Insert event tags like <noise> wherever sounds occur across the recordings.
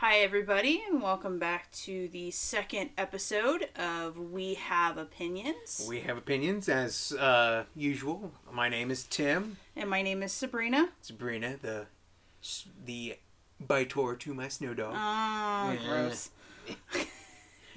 Hi, everybody, and welcome back to the second episode of We Have Opinions. We have opinions as uh, usual. My name is Tim. And my name is Sabrina. Sabrina, the the bitor to my snow dog. Oh, Yeah. gross. <laughs>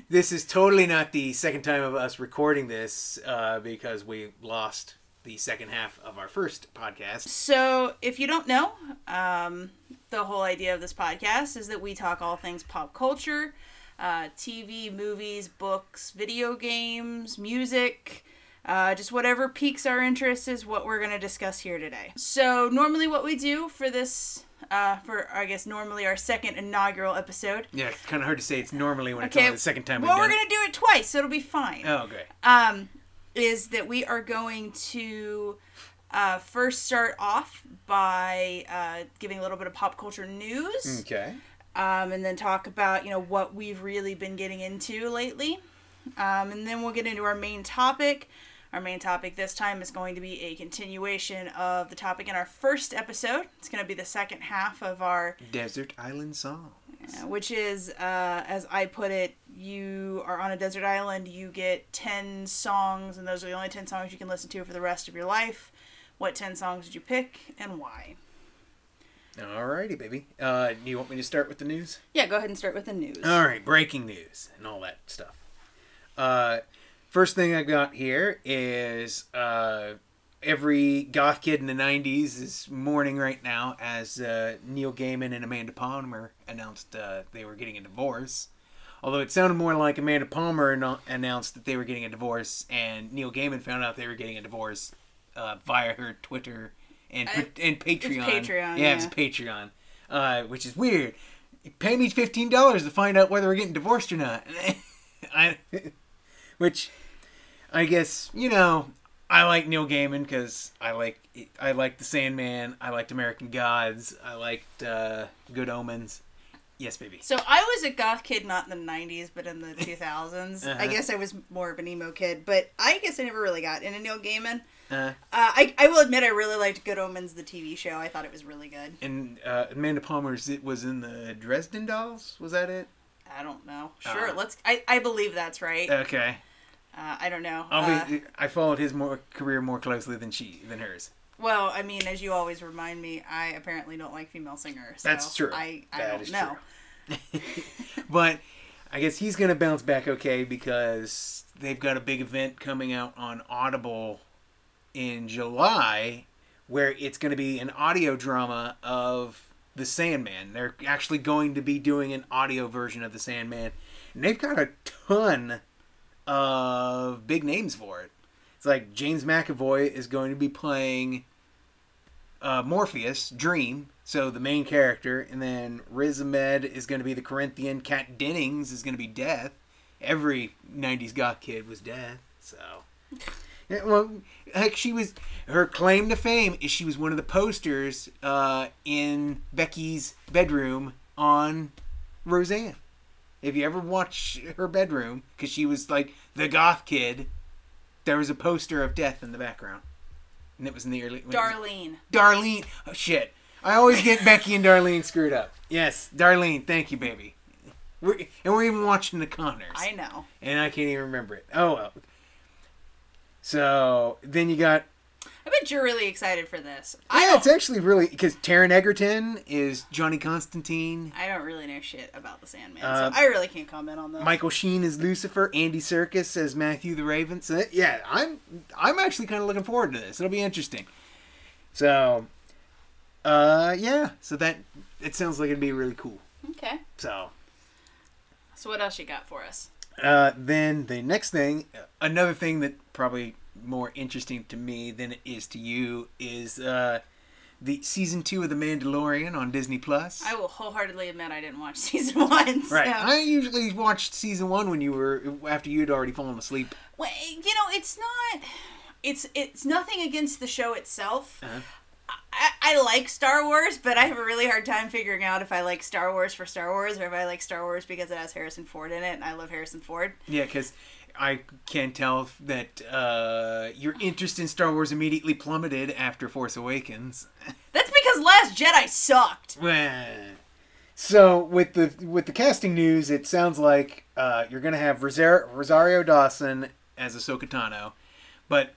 This is totally not the second time of us recording this uh, because we lost the second half of our first podcast. So, if you don't know, um, the whole idea of this podcast is that we talk all things pop culture, uh, TV, movies, books, video games, music. Uh, just whatever piques our interest is what we're going to discuss here today. So, normally, what we do for this, uh, for I guess normally our second inaugural episode, Yeah, it's kind of hard to say it's normally when it's only the second time well, we're going to do it twice, so it'll be fine. Oh, okay. um, is that we are going to uh, first start off by uh, giving a little bit of pop culture news, Okay. um, and then talk about you know what we've really been getting into lately, um, and then we'll get into our main topic. Our main topic this time is going to be a continuation of the topic in our first episode. It's going to be the second half of our Desert Island Song. uh, which is, uh, as I put it, you are on a desert island, you get 10 songs, and those are the only 10 songs you can listen to for the rest of your life. What 10 songs did you pick, and why? Alrighty, baby. Uh, do you want me to start with the news? Yeah, go ahead and start with the news. All right, breaking news and all that stuff. Uh, first thing I got here is uh, every goth kid in the '90s is mourning right now as uh, Neil Gaiman and Amanda Palmer announced uh, they were getting a divorce. Although it sounded more like Amanda Palmer anno- announced that they were getting a divorce, and Neil Gaiman found out they were getting a divorce uh, via her Twitter and Uh, and Patreon. Patreon, yeah, it's. Patreon, uh, which is weird. Pay me fifteen dollars to find out whether we're getting divorced or not. <laughs> I, <laughs> which, I guess you know, I like Neil Gaiman because I like I liked The Sandman. I liked American Gods. I liked uh, Good Omens. Yes, baby. So I was a goth kid not in the 90s, but in the <laughs> 2000s. I Uh-huh. guess I was more of an emo kid, but I guess I never really got into Neil Gaiman. Uh, Uh, I, I will admit I really liked Good Omens, the TV show. I thought it was really good. and uh, Amanda Palmer's it was in the Dresden Dolls. Was that it? I don't know. Sure, Uh. let's. I, I believe that's right. Okay. Uh, I don't know. Uh, be, I followed his more career more closely than she than hers. Well, I mean, as you always remind me, I apparently don't like female singers. So That's true. I, I That don't is know. true. <laughs> but I guess he's gonna bounce back okay because they've got a big event coming out on Audible in July where it's gonna be an audio drama of the Sandman. They're actually going to be doing an audio version of the Sandman, and they've got a ton of big names for it. It's like James McAvoy is going to be playing uh, Morpheus, Dream, so the main character, and then Riz Ahmed is going to be the Corinthian. Kat Dennings is going to be Death. Every '90s goth kid was Death, so. <laughs> Yeah, well, heck, she was. Her claim to fame is she was one of the posters uh, in Becky's bedroom on Roseanne. If you ever watch her bedroom, because she was like the goth kid, there was a poster of death in the background, and it was in the early. Darlene. Darlene. Oh, shit. I always get Becky and Darlene screwed up. Yes, Darlene. Thank you, baby. We're, and we're even watching The Connors. I know. and I can't even remember it. Oh, well. So then you got. I bet you're really excited for this. I Yeah, it's actually really. Because Taron Egerton is Johnny Constantine. I don't really know shit about the Sandman, Uh, so I really can't comment on that. Michael Sheen is Lucifer. Andy Serkis as Matthew the Raven. So yeah, I'm I'm actually kind of looking forward to this. It'll be interesting. So, uh, yeah. So that it sounds like it'd be really cool. Okay. So So what else you got for us? Uh, then the next thing, another thing that probably more interesting to me than it is to you is uh, the season two of The Mandalorian on Disney Plus. I will wholeheartedly admit I didn't watch <laughs> season one. So. Right. I usually watched season one when you were after you'd already fallen asleep. Well, you know, it's not. It's it's nothing against the show itself. Uh-huh. I, I like Star Wars, but I have a really hard time figuring out if I like Star Wars for Star Wars or if I like Star Wars because it has Harrison Ford in it, and I love Harrison Ford. Yeah, because I can tell that uh, your interest in Star Wars immediately plummeted after Force Awakens. <laughs> That's because Last Jedi sucked. Well, So with the with the casting news, it sounds like uh, you're gonna have Rosario, Rosario Dawson as Ahsoka Tano, but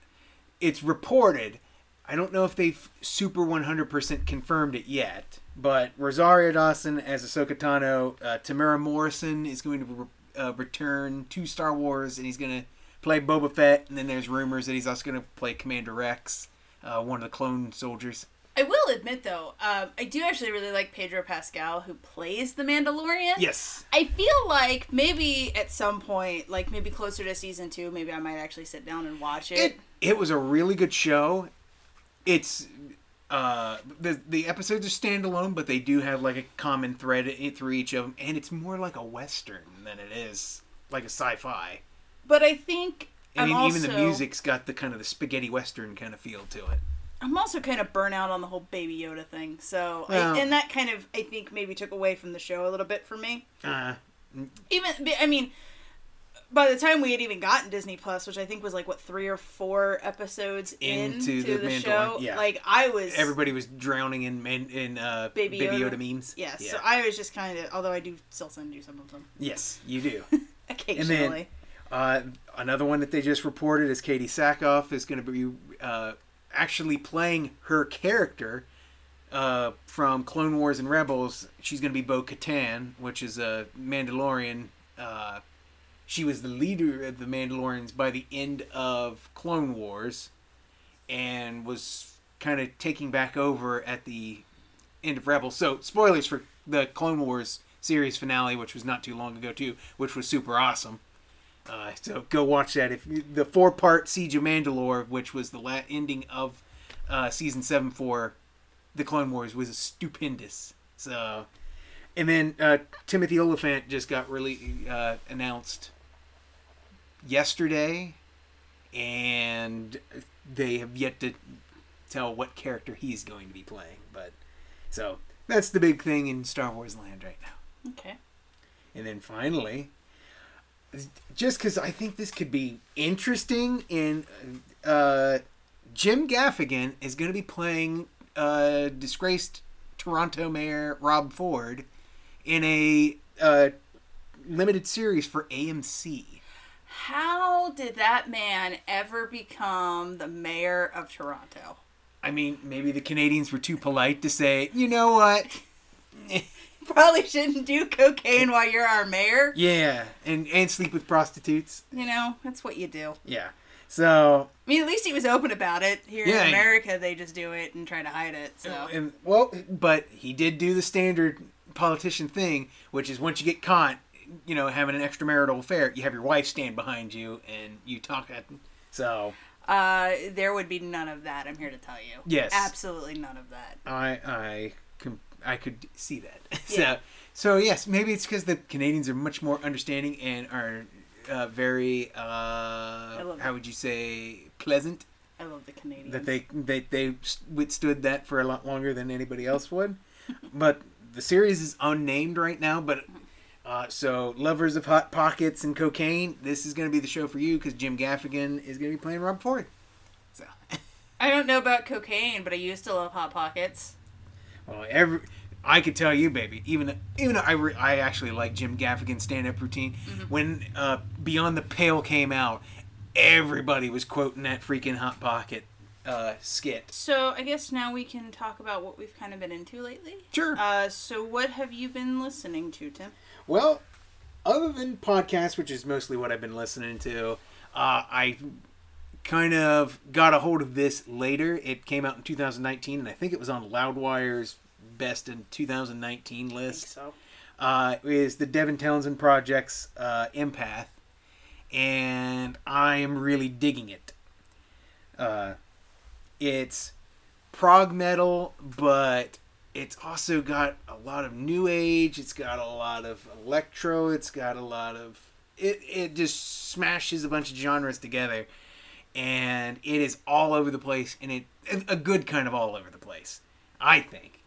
it's reported. I don't know if they've super 100% confirmed it yet, but Rosario Dawson as Ahsoka Tano, uh, Temuera Morrison is going to re- uh, return to Star Wars, and he's going to play Boba Fett. And then there's rumors that he's also going to play Commander Rex, uh, one of the clone soldiers. I will admit though, um, I do actually really like Pedro Pascal who plays the Mandalorian. Yes. I feel like maybe at some point, like maybe closer to season two, maybe I might actually sit down and watch it. It it was a really good show. It's uh the the episodes are standalone, but they do have like a common thread through each of them, and it's more like a western than it is like a sci-fi. but I think I mean, also, even the music's got the kind of the spaghetti western kind of feel to it. I'm also kind of burnt out on the whole Baby Yoda thing. So, Well- I, and that kind of I think maybe took away from the show a little bit for me. Uh, Even I mean, by the time we had even gotten Disney Plus, which I think was like what three or four episodes Into into the the, Mandalorian, show, yeah. like I was everybody was drowning in in, in uh, Baby Baby, Yoda. Yoda. memes. Yes, Yeah. so I was just kind of, although I do still send you some of them yes, you do. <laughs> occasionally. Uh, another one that they just reported is Katee Sackhoff is going to be uh, actually playing her character uh, from Clone Wars and Rebels. She's going to be Bo Katan, which is a Mandalorian. She was the leader of the Mandalorians by the end of Clone Wars and was kind of taking back over at the end of Rebels. So, spoilers for the Clone Wars series finale, which was not too long ago, too, which was super awesome. Uh, so go watch that. If you, the four part Siege of Mandalore, which was the la- ending of uh, season seven for the Clone Wars, was stupendous. So, and then uh, Timothy Olyphant just got really uh, announced yesterday, and they have yet to tell what character he's going to be playing. But so that's the big thing in Star Wars land right now. Okay. And then finally, just because I think this could be interesting, and uh, Jim Gaffigan is going to be playing uh, disgraced Toronto Mayor Rob Ford in a uh, limited series for AMC. How did that man ever become the mayor of Toronto? I mean, maybe the Canadians were too polite to say, you know what? <laughs> Probably shouldn't do cocaine while you're our mayor. Yeah, and and sleep with prostitutes. You know, that's what you do. Yeah. So I mean, at least he was open about it. Here Yeah. in America, they just do it and try to hide it. So And well, but he did do the standard politician thing, which is once you get caught, you know, having an extramarital affair, you have your wife stand behind you and you talk at. So uh, there would be none of that. I'm here to tell you. Yes. absolutely none of that. I I com- I could see that. <laughs> Yeah. so so yes, maybe it's because the Canadians are much more understanding and are uh, very uh, how would you say pleasant I love the Canadians. that they they they withstood that for a lot longer than anybody else would. <laughs> but the series is unnamed right now. But uh, so lovers of hot pockets and cocaine, this is going to be the show for you because Jim Gaffigan is going to be playing Rob Ford. So <laughs> I don't know about cocaine, but I used to love hot pockets. well, every. I could tell you, baby. Even even though I, re, I actually like Jim Gaffigan's stand-up routine. When uh, Beyond the Pale came out, everybody was quoting that freaking Hot Pocket uh, skit. So I guess now we can talk about what we've kind of been into lately. Sure. Uh, so what have you been listening to, Tim? Well, other than podcasts, which is mostly what I've been listening to, uh, I kind of got a hold of this later. It came out in 2019, and I think it was on Loudwire's best in 2019 list. So Uh, is the Devin Townsend Project's uh, Empath, and I am really digging it. Uh, it's prog metal, but it's also got a lot of new age. It's got a lot of electro. It's got a lot of it. It just smashes a bunch of genres together, and it is all over the place. And it a good kind of all over the place, I think.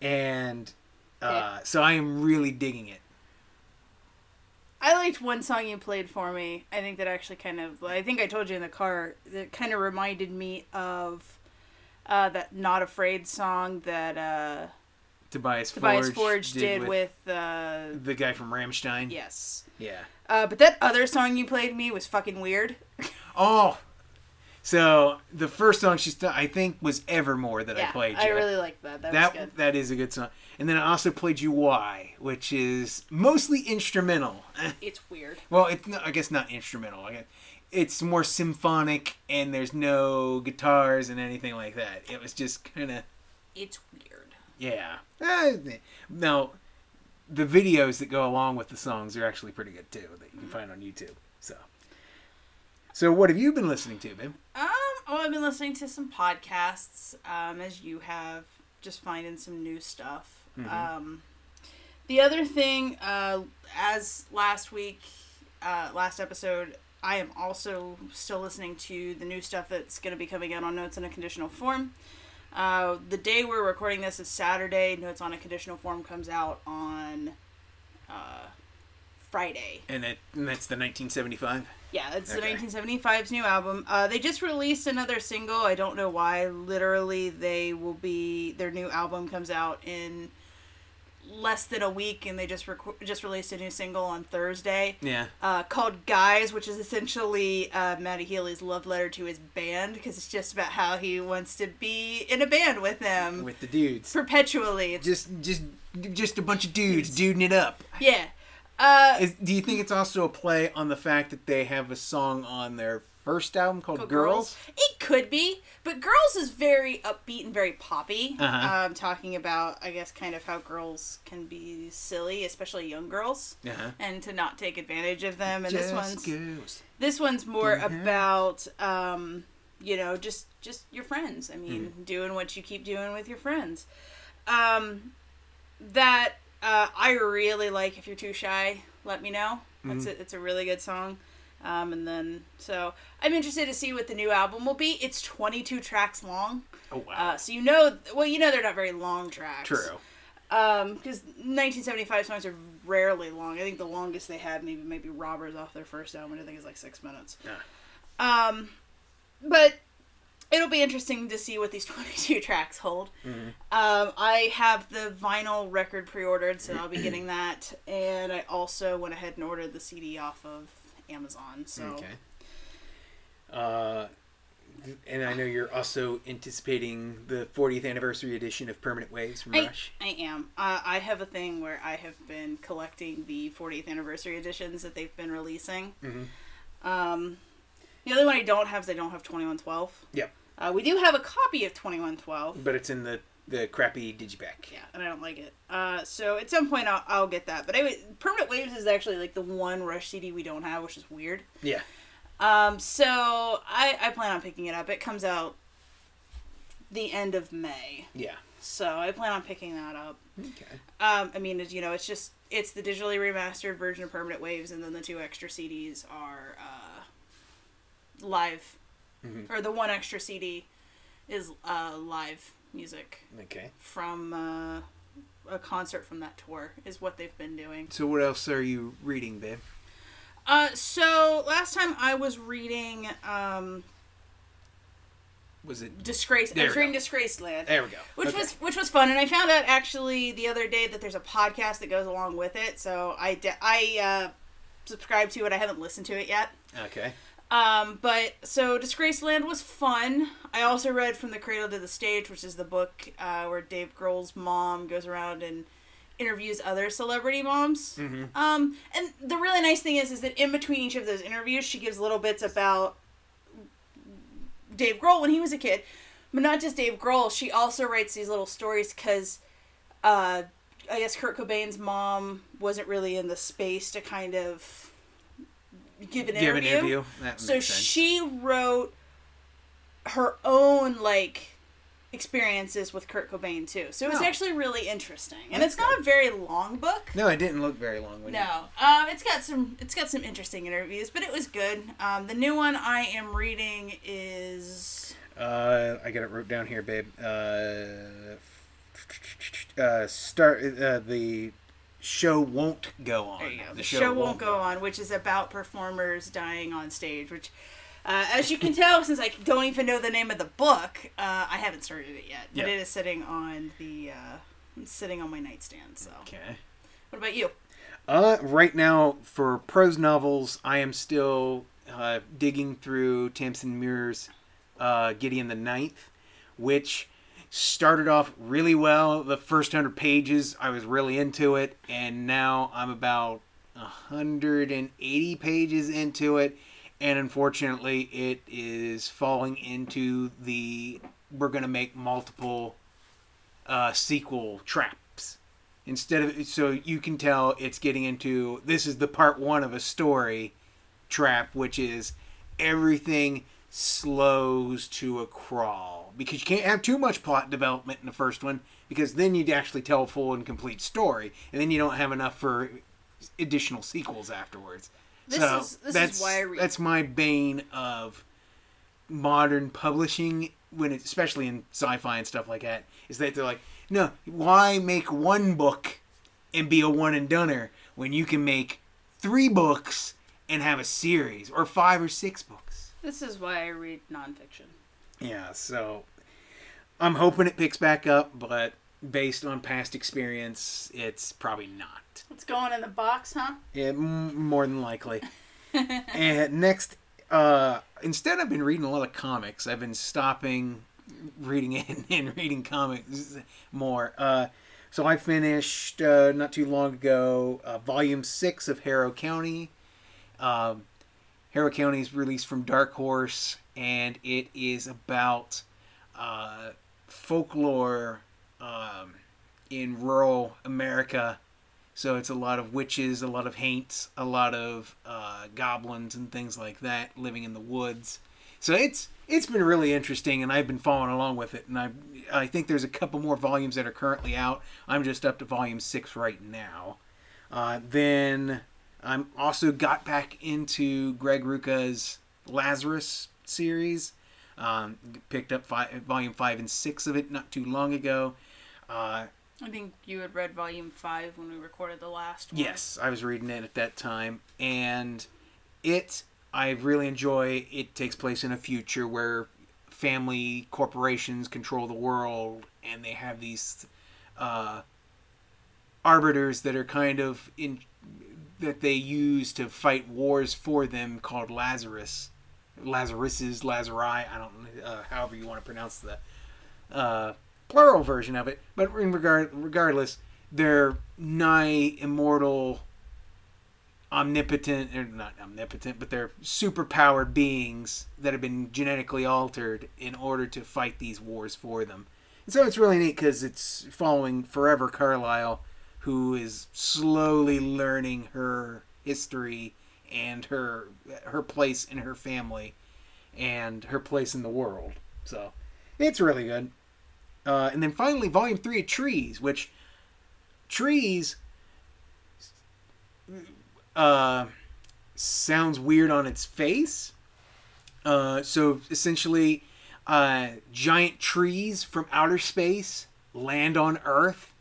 And uh, so I am really digging it. I liked one song you played for me. I think that actually kind of, I think I told you in the car, that kind of reminded me of uh, that Not Afraid song that uh, Tobias, Tobias Forge, Forge did, with, uh, the guy from Rammstein. yes. Yeah. Uh, but that other song you played me was fucking weird. <laughs> Oh. So the first song she's done, I think, was Evermore that I played. I really like that. That, that was good. that is a good song. And then I also played you Why, which is mostly instrumental. <laughs> It's weird. well, it's not, I guess not instrumental. I guess it's more symphonic, and there's no guitars and anything like that. It was just kind of It's weird. yeah. Uh, now, the videos that go along with the songs are actually pretty good too. That you can find on YouTube. So, so what have you been listening to, babe? Um, oh, I've been listening to some podcasts, um, as you have, just finding some new stuff. Um, the other thing, uh, as last week, uh, last episode, I am also still listening to the new stuff that's going to be coming out on Notes in a Conditional Form. Uh, the day we're recording this is Saturday. Notes on a Conditional Form comes out on uh, Friday. And, it, and that's the 1975. Yeah, it's Okay. the 1975's new album. Uh, they just released another single. I don't know why. Literally, they will be their new album comes out in less than a week, and they just rec- just released a new single on Thursday Yeah. uh, called "Guys," which is essentially uh, Matty Healy's love letter to his band because it's just about how he wants to be in a band with them With the dudes. perpetually. It's, Just just just a bunch of dudes duding it up. yeah. Uh, Is, do you think it's also a play on the fact that they have a song on their first album called Called Girls? It could be, but Girls is very upbeat and very poppy. Uh-huh. Um, talking about, I guess, kind of how girls can be silly, especially young girls, Uh-huh. and to not take advantage of them. And this one's girls. this one's more Mhm. about, um, you know, just just your friends. I mean, Mm. doing what you keep doing with your friends. Um, that uh, I really like. If you're too shy, let me know. It's Mm-hmm. a, it's a really good song. Um, and then so I'm interested to see what the new album will be. It's 22 tracks long. Oh wow. Uh, so you know, well, you know they're not very long tracks. True. Um, because 1975 songs are rarely long. I think the longest they had maybe maybe Robbers off their first album. I think it's like six minutes. Yeah. Um, but it'll be interesting to see what these <laughs> 22 tracks hold. Mm-hmm. Um, I have the vinyl record pre-ordered, so I'll be <clears throat> getting that, and I also went ahead and ordered the CD off of Amazon. So Okay. Uh, and I know you're also anticipating the 40th anniversary edition of Permanent Waves from I, Rush. I am. Uh, I have a thing where I have been collecting the 40th anniversary editions that they've been releasing. Mhm. Um, the other one I don't have is I don't have 2112. Yep. Uh, we do have a copy of 2112. But it's in the the crappy digipack. Yeah, and I don't like it. Uh, so at some point I'll, I'll get that. But anyway, Permanent Waves is actually like the one Rush CD we don't have, which is weird. Yeah. Um, so I, I plan on picking it up. It comes out the end of May. Yeah. So I plan on picking that up. Okay. Um, I mean, you know, it's just it's the digitally remastered version of Permanent Waves, and then the two extra CDs are uh, live, Mhm. or the one extra CD is uh, live music Okay. from uh, a concert from that tour. Is what they've been doing. So what else are you reading, babe? Uh, so last time I was reading um, Was it? Disgrace. There I was reading. Disgraced Land. There we go. which Okay. was which was fun and i found out actually the other day that there's a podcast that goes along with it so i de- i uh subscribe to it i haven't listened to it yet okay. Um but so disgraced land was fun i also read from the cradle to the stage which is the book uh, where dave grohl's mom goes around and interviews other celebrity moms Mhm. um and the really nice thing is is that in between each of those interviews she gives little bits about Dave Grohl when he was a kid. But not just Dave Grohl, she also writes these little stories because uh, I guess Kurt Cobain's mom wasn't really in the space to kind of give an Give an interview. interview. That So she wrote her own like experiences with Kurt Cobain too. So it was Oh. actually really interesting. And That's it's not a very long book. No, it didn't look very long. When No, um, it's got some it's got some interesting interviews, but it was good. Um, the new one I am reading is uh, I got it wrote down here, babe. Uh, uh, start. Uh, the show won't go on. go. The, show, won't go on, which is about performers dying on stage. Which, uh, as you can tell, since I don't even know the name of the book, uh, I haven't started it yet. But Yeah. it is sitting on the uh, sitting on my nightstand. So, Okay. what about you? Uh, right now for prose novels, I am still uh, digging through Tamsin Muir's uh, Gideon the Ninth, which started off really well. The first hundred pages, I was really into it, and now I'm about hundred and eighty pages into it, and unfortunately, it is falling into the we're gonna make multiple uh, sequel traps instead of so you can tell it's getting into this is the part one of a story trap which is everything slows to a crawl because you can't have too much plot development in the first one because then you'd actually tell a full and complete story and then you don't have enough for additional sequels afterwards This so is- this is that's why I read- that's my bane of modern publishing when it, especially in sci-fi and stuff like that is that they're like no why make one book and be a one and doneer when you can make three books and have a series or five or six books This is why I read nonfiction. Yeah so i'm hoping it picks back up but based on past experience it's probably not It's going in the box, huh? Yeah, m- more than likely. <laughs> and next, uh, instead, I've been reading a lot of comics. I've been stopping reading <laughs> it and reading comics more. Uh, so I finished uh, not too long ago uh, Volume Six of Harrow County. Um, Harrow County is released from Dark Horse, and it is about uh, folklore um, in rural America. So it's a lot of witches, a lot of haints, a lot of uh, goblins and things like that living in the woods. So it's it's been really interesting, and I've been following along with it. And I I think there's a couple more volumes that are currently out. I'm just up to volume six right now. Uh, then I'm also got back into Greg Rucka's Lazarus series. Um, picked up five, volume five and six of it not too long ago. Uh, I think you had read volume five when we recorded the last one. Yes, I was reading it at that time, and it I really enjoy. It takes place in a future where family corporations control the world, and they have these uh, arbiters that are kind of in that they use to fight wars for them, called Lazarus, Lazaruses, Lazari. I don't uh, however you want to pronounce the uh, plural version of it. But in regard, regardless, they're nigh immortal, omnipotent, or not omnipotent, but they're super powered beings that have been genetically altered in order to fight these wars for them. And so it's really neat because it's following Forever Carlyle, who is slowly learning her history and her her place in her family and her place in the world. So it's really good. Uh, and then finally, Volume Three of Trees, which Trees uh, sounds weird on its face. Uh, so essentially, uh, giant trees from outer space land on Earth,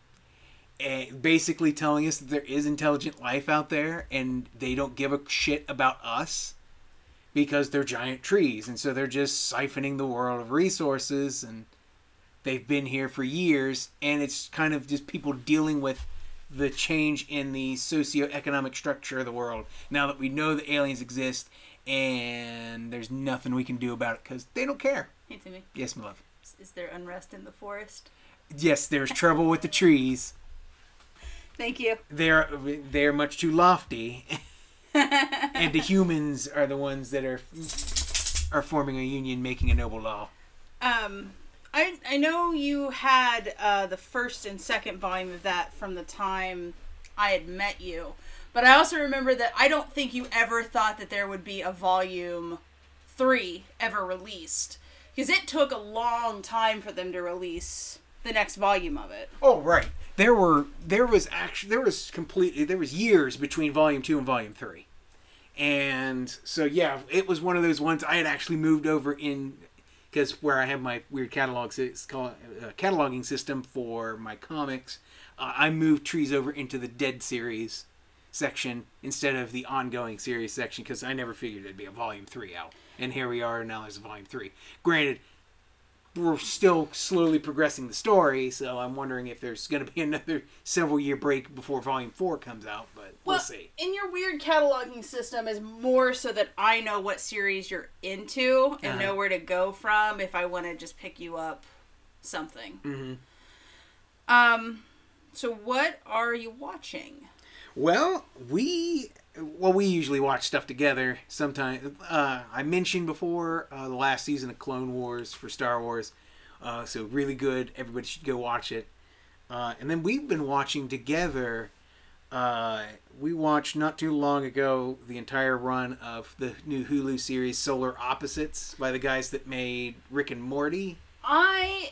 Eh, basically telling us that there is intelligent life out there, and they don't give a shit about us because they're giant trees, and so they're just siphoning the world of resources, and they've been here for years, and it's kind of just people dealing with the change in the socioeconomic structure of the world now that we know the aliens exist and there's nothing we can do about it because they don't care. Hey, Timmy. Yes, my love. Is- Is there unrest in the forest? Yes, there's trouble with the trees. Thank you. They're they're much too lofty, <laughs> and the humans are the ones that are are forming a union, making a noble law. Um, I I know you had uh, the first and second volume of that from the time I had met you, but I also remember that I don't think you ever thought that there would be a volume three ever released because it took a long time for them to release the next volume of it. Oh right. There were there was actually there was completely there was years between volume two and volume three, and so yeah, it was one of those ones I had actually moved over in because where I have my weird catalog called, uh, cataloging system for my comics, uh, I moved trees over into the dead series section instead of the ongoing series section because I never figured there'd be a volume three out, and here we are now. There's a volume three. Granted, we're still slowly progressing the story, so I'm wondering if there's going to be <laughs> another several year break before Volume Four comes out. But we'll, Well, see. in your weird cataloging system is more so that I know what series you're into and Uh-huh. know where to go from if I want to just pick you up something. hmm Um, so what are you watching? Well, we well we usually watch stuff together. Sometimes uh, I mentioned before uh, the last season of Clone Wars for Star Wars, uh, so really good. Everybody should go watch it. Uh, and then we've been watching together. Uh, we watched not too long ago the entire run of the new Hulu series Solar Opposites by the guys that made Rick and Morty. I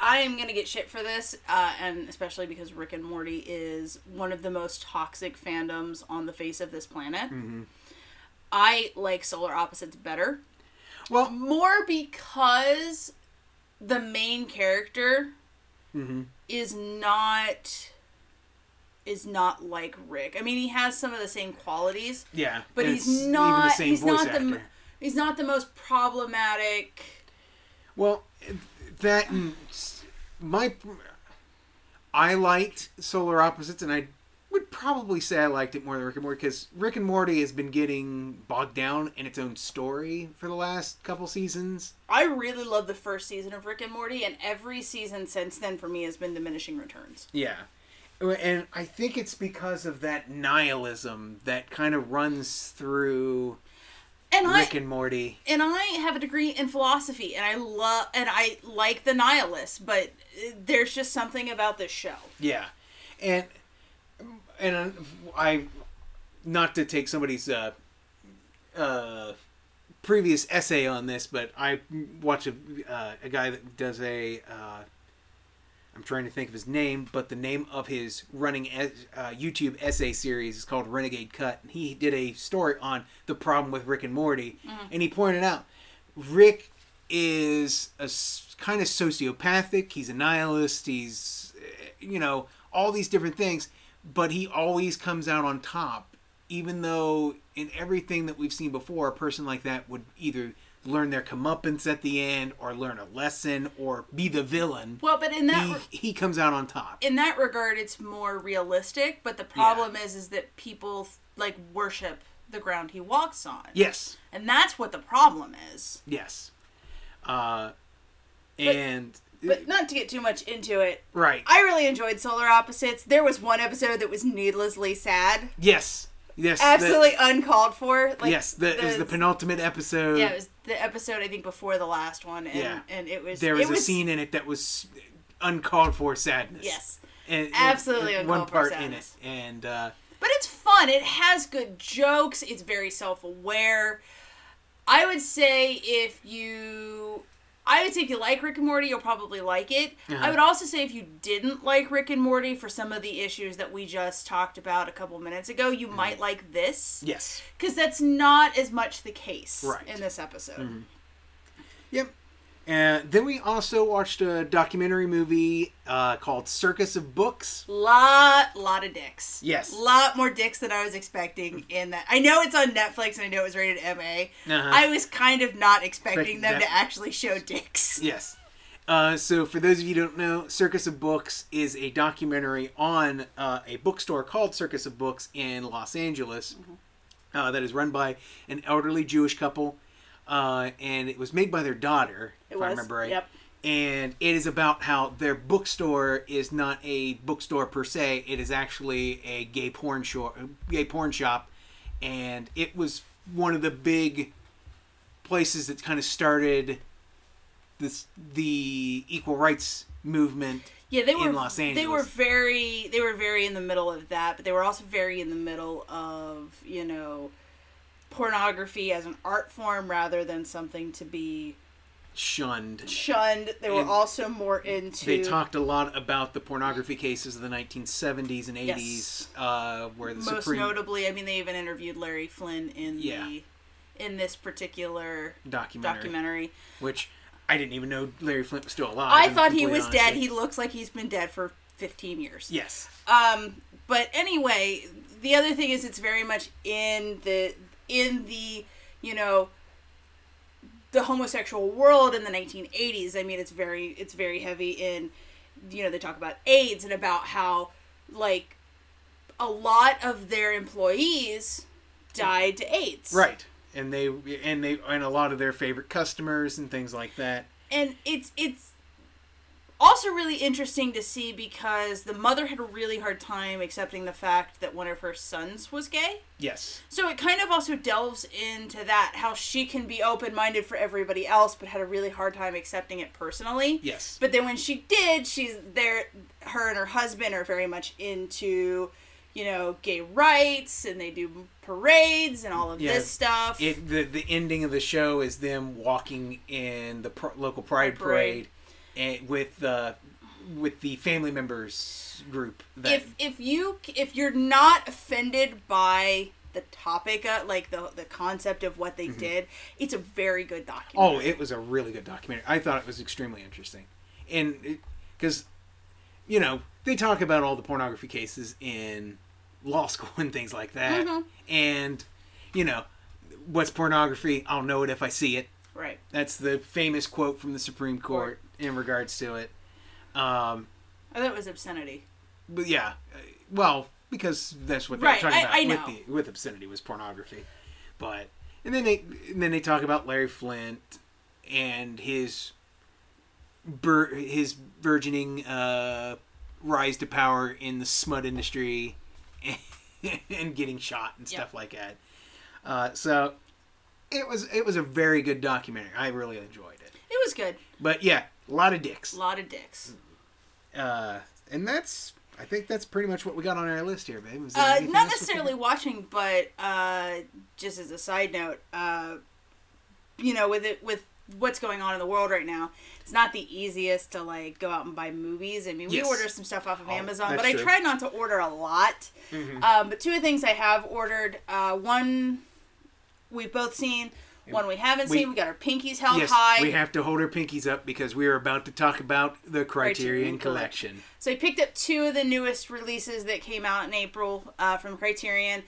I am gonna get shit for this, uh, and especially because Rick and Morty is one of the most toxic fandoms on the face of this planet. Mhm. I like Solar Opposites better, Well, more because the main character hmm is not is not like Rick. I mean, he has some of the same qualities, yeah, but he's not. he's not the. He's not the most problematic. Well, that and my I liked Solar Opposites, and I would probably say I liked it more than Rick and Morty because Rick and Morty has been getting bogged down in its own story for the last couple seasons. I really love the first season of Rick and Morty, and every season since then for me has been diminishing returns. Yeah. And I think it's because of that nihilism that kind of runs through And I Rick and Morty. and I have a degree in philosophy, and I love and I like the nihilists, but uh, there's just something about this show. Yeah, and and I, not to take somebody's uh, uh, previous essay on this, but I watch a uh, a guy that does a. Uh, I'm trying to think of his name, but the name of his running es- uh, YouTube essay series is called Renegade Cut. And he did a story on the problem with Rick and Morty, and he pointed out Rick is a kind of sociopathic. He's a nihilist. He's, eh, you know, all these different things, but he always comes out on top. Even though in everything that we've seen before, a person like that would either learn their comeuppance at the end, or learn a lesson, or be the villain. Well, but in that He, re- he comes out on top. in that regard, it's more realistic. But the problem is, is that people like worship the ground he walks on, Yes, and that's what the problem is. yes. Uh, and But not to get too much into it, right, I really enjoyed Solar Opposites. There was one episode that was needlessly sad, yes, yes, the- absolutely uncalled for. Like, yes, the, it was the penultimate episode. Yeah, it was the episode I think before the last one, and, Yeah. and it was there was, a scene in it that was uncalled for sadness. Yes, and, Absolutely and one part sadness. in it, and uh, but it's fun. It has good jokes. It's very self aware. I would say if you. I would say if you like Rick and Morty, you'll probably like it. Uh-huh. I would also say if you didn't like Rick and Morty for some of the issues that we just talked about a couple minutes ago, you Mm-hmm. might like this. yes, Because that's not as much the case Right. in this episode. Mhm. yep. And then we also watched a documentary movie uh, called Circus of Books. Lot, lot of dicks. Yes. Lot more dicks than I was expecting in that. I know it's on Netflix and I know it was rated MA. Uh-huh. I was kind of not expecting Expect them that- to actually show dicks. <laughs> Yes. Uh, so, for those of you who don't know, Circus of Books is a documentary on uh, a bookstore called Circus of Books in Los Angeles uh, that is run by an elderly Jewish couple. Uh, and it was made by their daughter, It if I remember right. yep. And it is about how their bookstore is not a bookstore per se; it is actually a gay porn shop. Gay porn shop, and it was one of the big places that kind of started this the equal rights movement. Yeah, they were in Los Angeles. They were very they were very in the middle of that, but they were also very in the middle of, you know, pornography as an art form rather than something to be Shunned. shunned. They were And also more into They talked a lot about the pornography cases of the 1970s and 80s, Yes. uh, where the most Supreme notably, I mean they even interviewed Larry Flynt in Yeah. the in this particular documentary, documentary. which I didn't even know Larry Flynt was still alive. I thought he was honest dead. He looks like he's been dead for 15 years. yes, Um, but anyway, the other thing is it's very much in the in the you know the homosexual world in the 1980s. I mean, it's very it's very heavy in you know they talk about AIDS and about how like a lot of their employees died to AIDS. Right. And they and they and a lot of their favorite customers and things like that. And it's it's also really interesting to see because the mother had a really hard time accepting the fact that one of her sons was gay. Yes. So it kind of also delves into that how she can be open minded for everybody else, but had a really hard time accepting it personally. Yes. But then when she did, she's there. Her and her husband are very much into, you know, gay rights, and they do parades and all of Yeah, this stuff. It the the ending of the show is them walking in the pr- local pride Pride parade. parade, and with the with the family members group. That, if if you if you're not offended by the topic, uh, like the the concept of what they did, it's a very good documentary. oh, it was a really good documentary. I thought it was extremely interesting, and because you know they talk about all the pornography cases in law school and things like that, Mhm. and you know what's pornography? I'll know it if I see it. right. That's the famous quote from the Supreme Court in regards to it. Um, I thought it was obscenity. but yeah, well, because that's what they Right, were talking I- about I with the with obscenity was pornography. But and then they and then they talk about Larry Flynt and his bur- his burgeoning uh, rise to power in the smut industry <laughs> and, getting shot and stuff Yep. like that. Uh, so it was it was a very good documentary. I really enjoyed it. It was good. But yeah, a lot of dicks. A lot of dicks. Uh, and that's I think that's pretty much what we got on our list here, babe. Uh, not necessarily watching, but uh, just as a side note, uh, you know, with it with what's going on in the world right now, it's not the easiest to like go out and buy movies. I mean, we order some stuff off of Oh, Amazon, but I true. try not to order a lot. Mhm. Um, but two of the things I have ordered, uh, one we've both seen, one we haven't We- seen. We got our pinkies held yes, high. we have to hold our pinkies up because we are about to talk about the Criterion, Criterion Collection. So I picked up two of the newest releases that came out in April uh, from Criterion.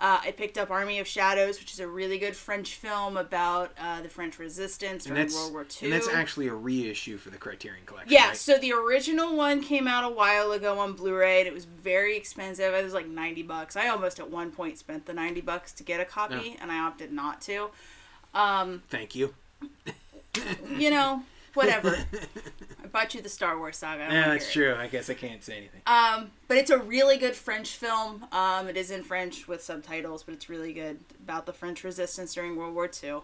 Uh, I picked up Army of Shadows, which is a really good French film about uh, the French Resistance during World War II. and that's actually a reissue for the Criterion Collection. yeah, right? so the original one came out a while ago on Blu-ray, and it was very expensive. It was like ninety bucks. I almost at one point spent the ninety bucks to get a copy, and I opted not to. Um, Thank you. you know, whatever. <laughs> I bought you the Star Wars saga. I Yeah, that's it. true. I guess I can't say anything. Um, but it's a really good French film. Um, it is in French with subtitles, but it's really good about the French resistance during World War II.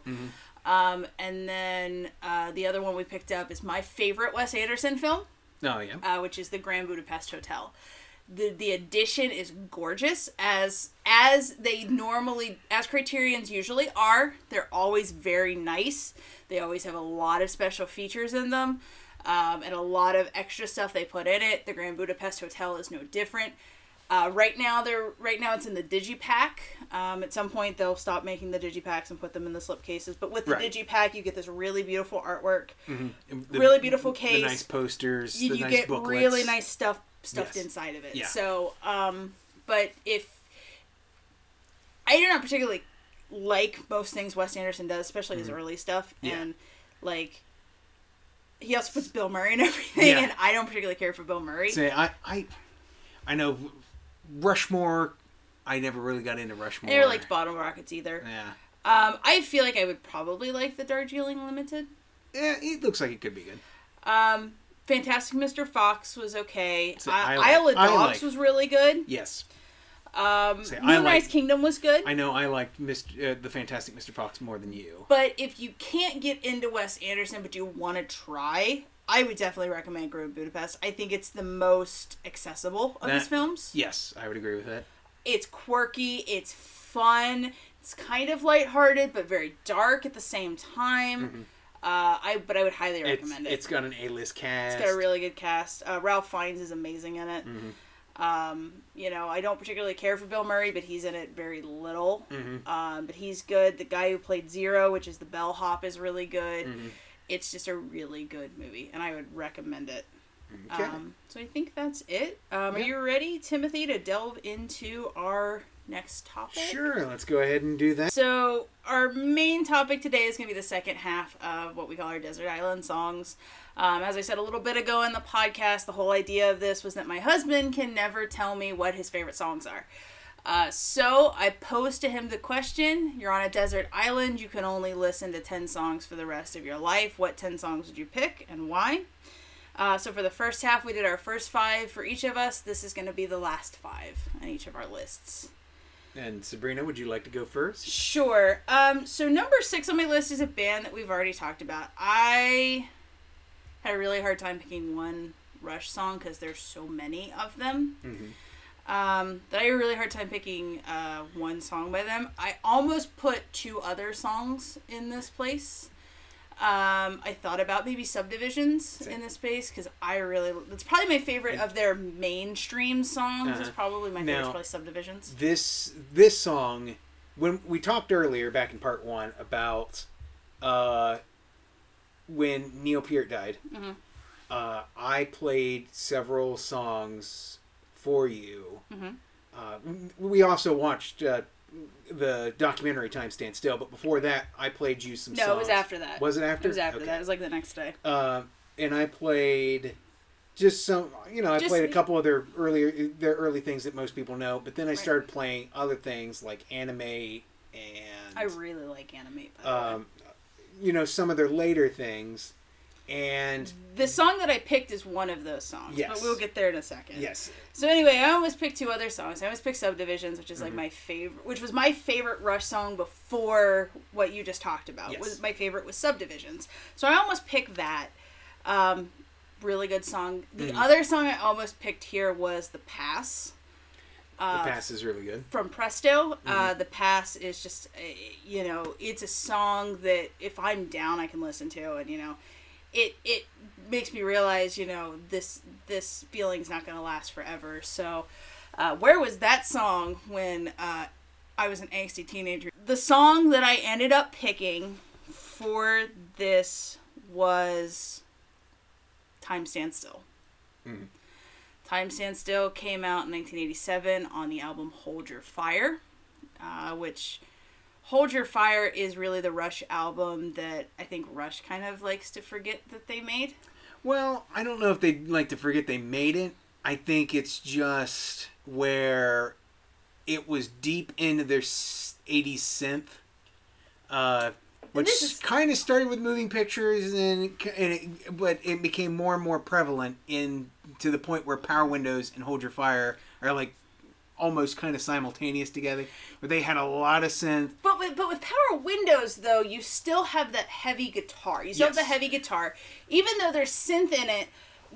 Um, and then uh, the other one we picked up is my favorite Wes Anderson film, Oh yeah. uh, which is the Grand Budapest Hotel. The the edition is gorgeous as as they normally as Criterion's usually are. They're always very nice. They always have a lot of special features in them. Um, and a lot of extra stuff they put in it. The Grand Budapest Hotel is no different. Uh, right now, they're right now it's in the digipack. Um, at some point, they'll stop making the digipacks and put them in the slipcases. But with the Right. digipack, you get this really beautiful artwork. And the- really beautiful The case. nice posters. You, the you nice get booklets. really nice stuff stuffed Yes. inside of it. Yeah. So, um, but if I do not particularly like most things Wes Anderson does, especially his early stuff, Mm-hmm. Yeah. and like he also puts Bill Murray and <laughs> everything, Yeah. and I don't particularly care for Bill Murray. Say I I I know Rushmore. I never really got into I Rushmore. never liked Bottle Rockets either. Yeah. Um, I feel like I would probably like the Darjeeling Limited. Yeah, it looks like it could be good. Um, Fantastic Mr. Fox was okay. I like- Isle of I Dogs like- was really good. Yes. Um, I Moonrise like- Kingdom was good. I know I liked Mr. Uh, the Fantastic Mr. Fox more than you. But if you can't get into Wes Anderson but you want to try, I would definitely recommend Grand Budapest. I think it's the most accessible of his films. Yes, I would agree with that. It's quirky, it's fun, it's kind of lighthearted but very dark at the same time. Uh, I but I would highly Mm-hmm. It's, recommend it. it's got an A-list cast. It's got a really good cast. Uh, Ralph Fiennes is amazing in it. Mm-hmm. Um, you know, I don't particularly care for Bill Murray, but he's in it very little. Mhm. Um, but he's good. The guy who played Zero, which is the bellhop, is really good. Mhm. It's just a really good movie, and I would recommend it. Okay. Um, so I think that's it. Um, Are you ready, Timothy, to delve into our next topic? Sure, let's go ahead and do that. So, our main topic today is going to be the second half of what we call our Desert Island songs. Um, as I said a little bit ago in the podcast, the whole idea of this was that my husband can never tell me what his favorite songs are. Uh, so I posed to him the question You're on a desert island, you can only listen to 10 songs for the rest of your life. What 10 songs would you pick and why? Uh, so for the first half, we did our first five for each of us. This is going to be the last five on each of our lists. And Sabrina, would you like to go first? Sure. Um, so number six on my list is a band that we've already talked about. I had a really hard time picking one Rush song because there's so many of them. Mhm. Um, that I had a really hard time picking uh, one song by them. I almost put two other songs in this place. Um, I thought about maybe subdivisions Same. in this space because I really it's probably my favorite of their mainstream songs. Uh-huh. probably my favorite. Probably subdivisions. This this song, when we talked earlier back in part one about uh, when Neil Peart died, Mhm. uh, I played several songs for you. Mhm. Uh, we also watched uh, the documentary "Time Stand Still," but before that, I played you some. No, songs. it was after that. Was it after? It was after Okay. that. It was like the next day. Um, and I played just some, you know, I Just- played a couple of their earlier, their early things that most people know. But then I Right. started playing other things like anime and, I really like anime. By the way. um, you know, some of their later things. And The song that I picked is one of those songs, Yes. but we'll get there in a second. yes, So anyway, I almost picked two other songs. I almost picked Subdivisions, which is Mm-hmm. like my favorite, which was my favorite Rush song before what you just talked about. Yes. Was my favorite was Subdivisions. So I almost picked that. Um, really good song. The Mhm. other song I almost picked here was The Pass. Uh, the pass is really good. from Presto. Uh, Mm-hmm. the Pass is just, uh, you know, it's a song that if I'm down, I can listen to, and you know, it it makes me realize, you know, this this feeling's not going to last forever. So, uh, where was that song when uh, I was an angsty teenager? The song that I ended up picking for this was "Time Stands Still." Mhm. Time Stands Still came out in 1987 on the album Hold Your Fire, uh, which Hold Your Fire is really the Rush album that I think Rush kind of likes to forget that they made. Well, I don't know if they'd like to forget they made it. I think it's just where it was deep into their 80s synth, uh, which is- kind of started with moving pictures, and, and it, but it became more and more prevalent in to the point where Power Windows and Hold Your Fire are like almost kind of simultaneous together. Where they had a lot of synth. But with but with Power Windows though, you still have that heavy guitar. You still have Yes. the heavy guitar, even though there's synth in it.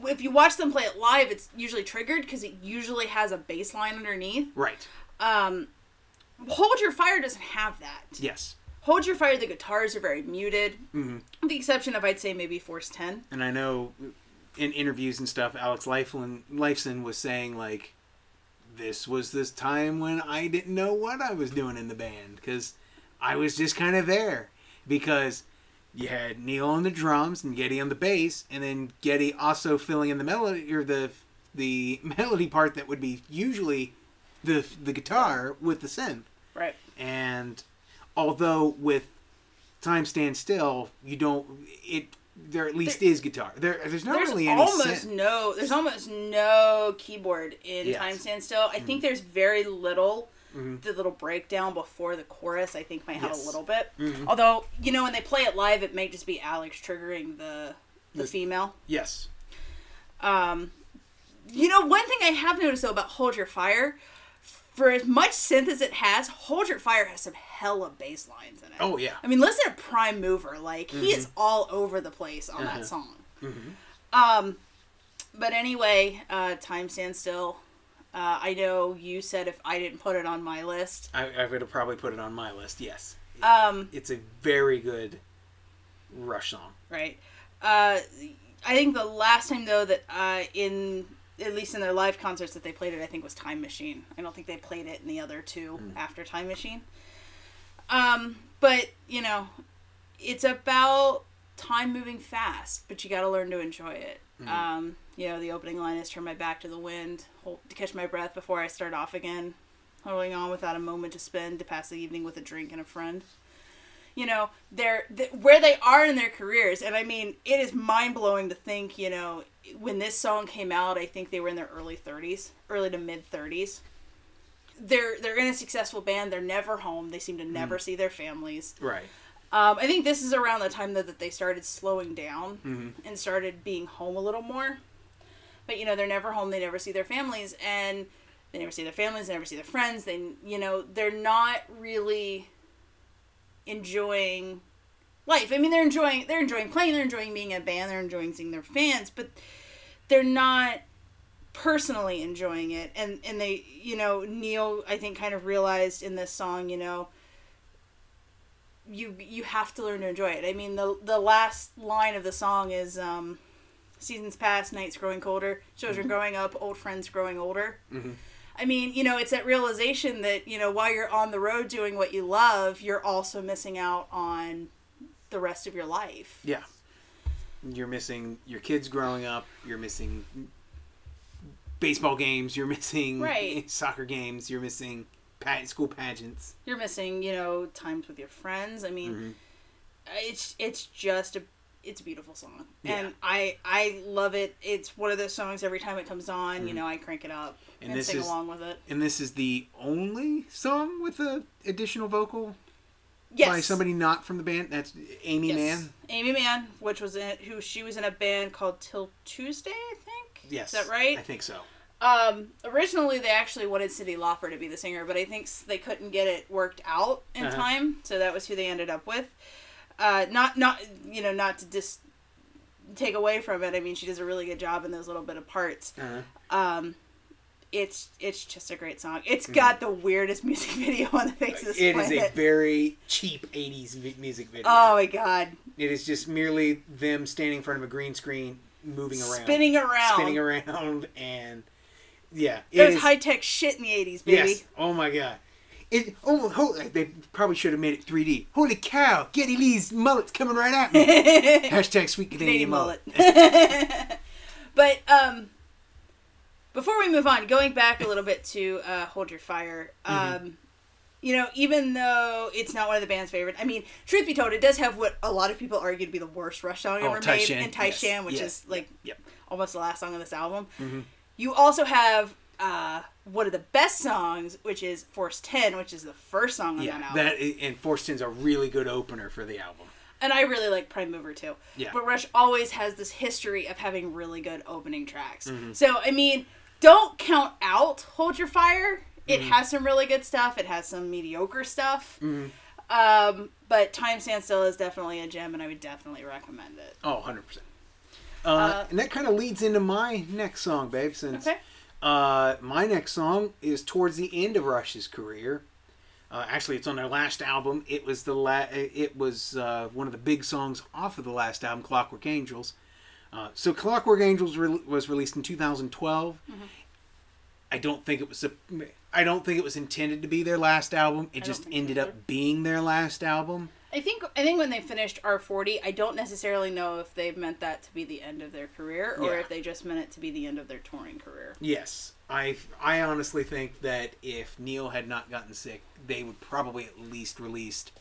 If you watch them play it live, it's usually triggered because it usually has a bass line underneath. Right. Um, Hold Your Fire doesn't have that. Yes. Hold Your Fire, the guitars are very muted, hmm with the exception of I'd say maybe Force Ten. And I know in interviews and stuff, Alex Lifeson was saying like, this was this time when I didn't know what I was doing in the band because I was just kind of there because you had Neil on the drums and Geddy on the bass, and then Geddy also filling in the melody or the the <laughs> melody part that would be usually the the guitar with the synth. Right. And although with Time Stand Still, you don't it there at least is guitar. There there's not there's really any almost no there's almost no keyboard in Yes. Mm-hmm. Time Stand Still. I think there's very little. Mhm. The little breakdown before the chorus, I think, might have Yes. a little bit. Mhm. Although, you know, when they play it live, it may just be Alex triggering the the The- female. Yes. Um, you know, one thing I have noticed though about Hold Your Fire, for as much synth as it has, Hold Your Fire has some hella bass lines in it. Oh yeah. I mean, listen to Prime Mover. Like, he is all over the place on Uh-huh. that song. Mhm. Um, but anyway, uh, Time Stands Still. Uh, I know you said if I didn't put it on my list. I, I would have probably put it on my list. Yes. Um, It's a very good Rush song. right. Uh, I think the last time though that uh, in at least in their live concerts that they played it, I think was Time Machine. I don't think they played it in the other two after Time Machine. Um, but you know, it's about time moving fast, but you got to learn to enjoy it. Um, you know, the opening line is "Turn my back to the wind, hold, to catch my breath before I start off again." holding on without a moment to spend to pass the evening with a drink and a friend. You know, they're, th- where they are in their careers, and I mean, it is mind blowing to think. You know, when this song came out, I think they were in their early thirties, early to mid thirties. They're they're in a successful band. They're never home. They seem to never see their families. Right. Um, I think this is around the time though that they started slowing down and started being home a little more. But you know, they're never home. They never see their families, and they never see their families. They never see their friends. They, you know, they're not really enjoying life. I mean, they're enjoying they're enjoying playing. They're enjoying being a band. They're enjoying seeing their fans, but they're not personally enjoying it. And and they, you know, Neil, I think, kind of realized in this song, you know you you have to learn to enjoy it. I mean, the the last line of the song is um, "Seasons pass, nights growing colder, children growing up, old friends growing older." Mhm. I mean, you know, it's that realization that you know while you're on the road doing what you love, you're also missing out on the rest of your life. Yeah. You're missing your kids growing up. You're missing baseball games. You're missing Right. <laughs> soccer games. You're missing school pageants. You're missing, you know, times with your friends. I mean, Mhm. it's it's just a it's a beautiful song, Yeah. and I I love it. It's one of those songs every time it comes on, you Mhm. know, I crank it up And and, this sing is- along with it. And this is the only song with a additional vocal Yes, by somebody not from the band. That's Aimee Yes. Mann. Aimee Mann, which was in who she was in a band called Till Tuesday, I think. Yes. is that right? I think so. Um, originally they actually wanted Cyndi Lauper to be the singer, but I think they couldn't get it worked out in Uh-huh. time, so that was who they ended up with. Uh, not not you know not to just take away from it. I mean, she does a really good job in those little bit of parts. Uh-huh. Um, it's it's just a great song. It's got the weirdest <laughs> music video on the face of this It is planet. a very cheap 80s vi- music video. oh my god, It is just merely them standing in front of a green screen, moving around. spinning around. Spinning around, and yeah. it There's high tech shit in the '80s, baby. Yes. Oh my god. It, oh, ho they probably should have made it 3D. Holy cow! Geddy Lee's mullet's coming right at me. <laughs> Hashtag sweet Canadian, Canadian mullet. mullet. <laughs> but um, before we move on, going back a little bit to uh, "Hold Your Fire," um, Mm-hmm. you know, even though it's not one of the band's favorite, I mean, truth be told, it does have what a lot of people argue to be the worst Rush song Oh, ever Tai made, Shan. and Tai Yes. Shan, which Yes. is like Yep. almost the last song on this album. Mhm. You also have uh, one of the best songs, which is "Force 10, which is the first song on Yeah, that album. that and Force 10's a really good opener for the album. and I really like Prime Mover too. Yeah. But Rush always has this history of having really good opening tracks. Mm-hmm. So I mean, don't count out Hold Your Fire. It Mm-hmm. has some really good stuff. It has some mediocre stuff. Mhm. Um, but Time Stand Still is definitely a gem, and I would definitely recommend it. Oh, 100%. Uh, Uh, and that kind of leads into my next song, babe. Since Okay. Uh, my next song is towards the end of Rush's career. Uh, actually, it's on their last album. It was the la- It was uh, one of the big songs off of the last album, Clockwork Angels. Uh, so Clockwork Angels re- was released in 2012. Mm-hmm. I don't think it was. A, I don't think it was intended to be their last album. It don't just ended either. up being their last album. I think I think when they finished R40, I don't necessarily know if they meant that to be the end of their career or Yeah. if they just meant it to be the end of their touring career. Yes, I I honestly think that if Neil had not gotten sick, they would probably at least released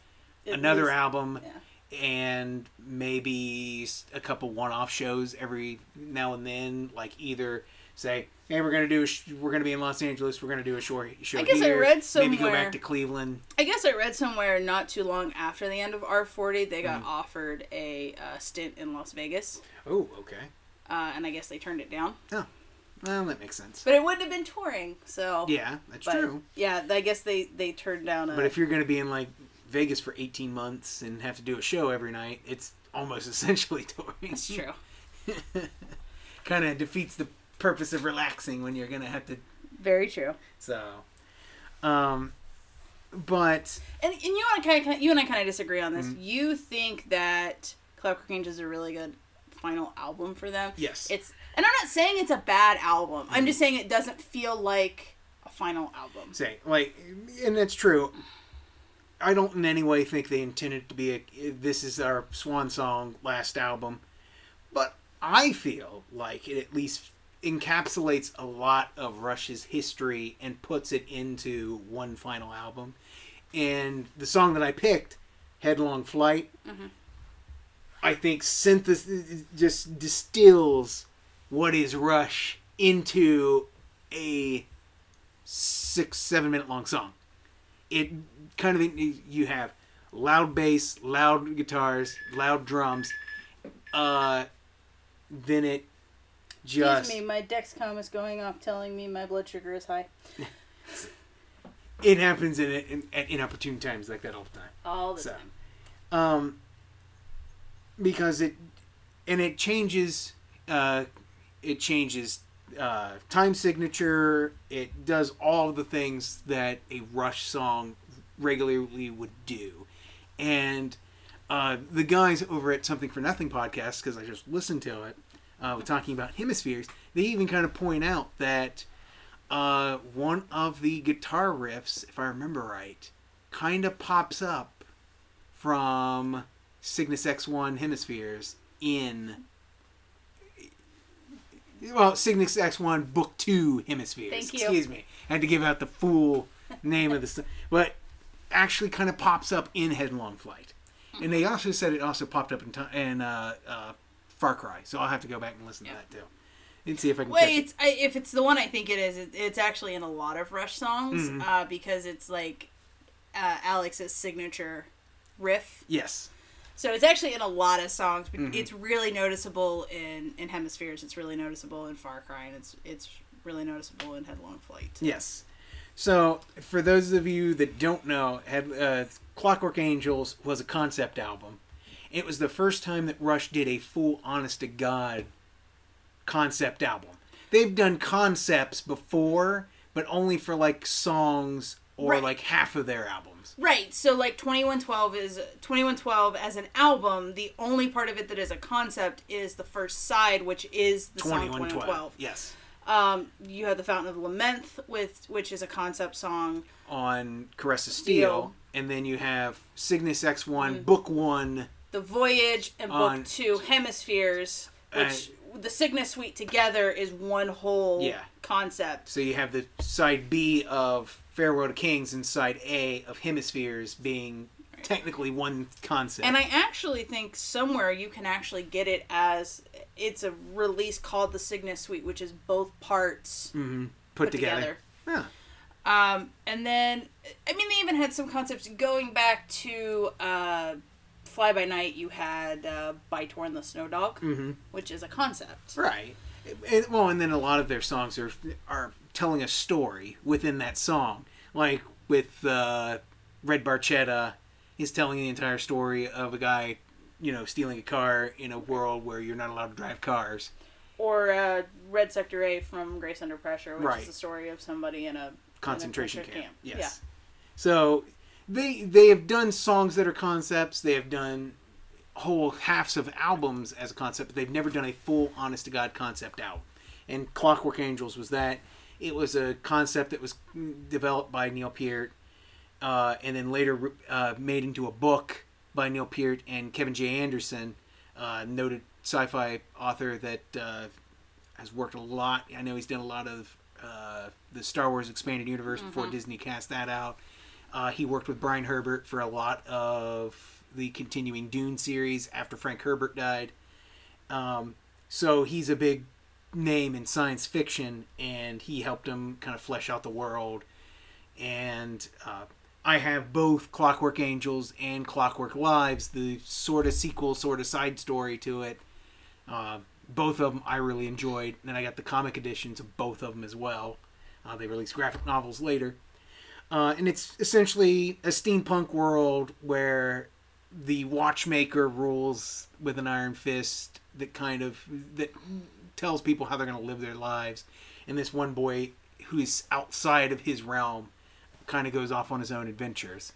At another least- album yeah. and maybe a couple one-off shows every now and then. Like either say, "Hey, we're gonna do a sh- we're gonna be in Los Angeles. We're gonna do a short show I guess I here." read maybe go back to Cleveland. I guess I read somewhere not too long after the end of R40, they got Mm-hmm. offered a uh, stint in Las Vegas, Oh, okay. uh, and I guess they turned it down. Oh. Well, that makes sense. But it wouldn't have been touring, so Yeah, that's But, true. Yeah, I guess they they turned down. A, But if you're gonna be in like Vegas for 18 months and have to do a show every night, it's almost <laughs> essentially touring. that's true. <laughs> kind of defeats the purpose of relaxing when you're gonna have to. Very true. So, um, but And and you and I kind of you and I kind of disagree on this. Mm-hmm. You think that Clockwork Angels is a really good final album for them. yes, It's and I'm not saying it's a bad album. Mm-hmm. I'm just saying it doesn't feel like a final album. say like, and that's true. I don't in any way think they intended it to be a. This is our swan song last album, but I feel like it at least encapsulates a lot of Rush's history and puts it into one final album. And the song that I picked, Headlong Flight, I think synthesis just distills what is Rush into a six, seven minute long song. It kind of you have loud bass, loud guitars, loud drums. Uh, then it just Excuse me, my Dexcom is going off telling me my blood sugar is high. it happens in, in at inopportune times like that all the time. All the So. time. Um, because it and it changes. Uh, it changes uh, time signature. It does all the things that a Rush song regularly would do, and uh, the guys over at Something for Nothing podcast, because I just listened to it, uh, were talking about hemispheres. They even kind of point out that uh, one of the guitar riffs, if I remember right, kind of pops up from Cygnus X1 hemispheres in well Cygnus X1 Book 2 hemispheres. Thank you. Excuse me. I had to give out the full name of the but actually kind of pops up in Headlong Flight. And they also said it also popped up in, ti in uh, uh, Far Cry, so I'll have to go back and listen Yeah. to that too, and see if I can. Wait, it's I, if it's the one I think it is, it, it's actually in a lot of Rush songs Mhm. uh, because it's like uh, Alex's signature riff. Yes, So it's actually in a lot of songs, but Mhm. it's really noticeable in in Hemispheres. It's really noticeable in Far Cry, and it's it's really noticeable in Headlong Flight. yes. So for those of you that don't know, had uh, Clockwork Angels was a concept album. It was the first time that Rush did a full, honest to god concept album. They've done concepts before, but only for like songs or Right. like half of their albums. Right. So like 2112 is 2112 as an album, the only part of it that is a concept is the first side which is the song 2112. Yes. Um you have the Fountain of Lamneth with which is a concept song. On Caress of Steel. Steel. And then you have Cygnus X1, Mm. Book 1. The Voyage and On- Book 2 Hemispheres which the Cygnus Suite together is one whole Yeah. concept. So you have the side B of Farewell to Kings and side A of Hemispheres being technically one concept. And I actually think somewhere you can actually get it as it's a release called the Cygnus Suite, which is both parts Mhm. put, put together. together. Yeah. Um, and then, I mean, they even had some concepts going back to uh, Fly By Night. You had uh, By-Tor and the Snow Dog, hmm which is a concept. Right. And, well, and then a lot of their songs are are telling a story within that song. Like with uh, Red Barchetta, he's telling the entire story of a guy, you know, stealing a car in a world where you're not allowed to drive cars. Or uh, Red Sector A from Grace Under Pressure, which Right. is the story of somebody in a concentration pressure camp. camp. Yes. So they they have done songs that are concepts. They have done whole halves of albums as a concept, but they've never done a full honest to god concept out. And Clockwork Angels was that. It was a concept that was developed by Neil Peart, uh, and then later uh, made into a book by Neil Peart and Kevin J. Anderson, uh, noted sci-fi author that uh, has worked a lot. I know he's done a lot of uh, the Star Wars expanded universe before Disney cast that out. Uh, he worked with Brian Herbert for a lot of the continuing Dune series after Frank Herbert died. Um, so he's a big name in science fiction, and he helped him kind of flesh out the world. And uh, I have both Clockwork Angels and Clockwork Lives, the sort of sequel, sort of side story to it. Uh, both of them I really enjoyed, and then I got the comic editions of both of them as well. Uh, they released graphic novels later, uh, and it's essentially a steampunk world where the watchmaker rules with an iron fist that kind of that tells people how they're going to live their lives, and this one boy who is outside of his realm kind of goes off on his own adventures.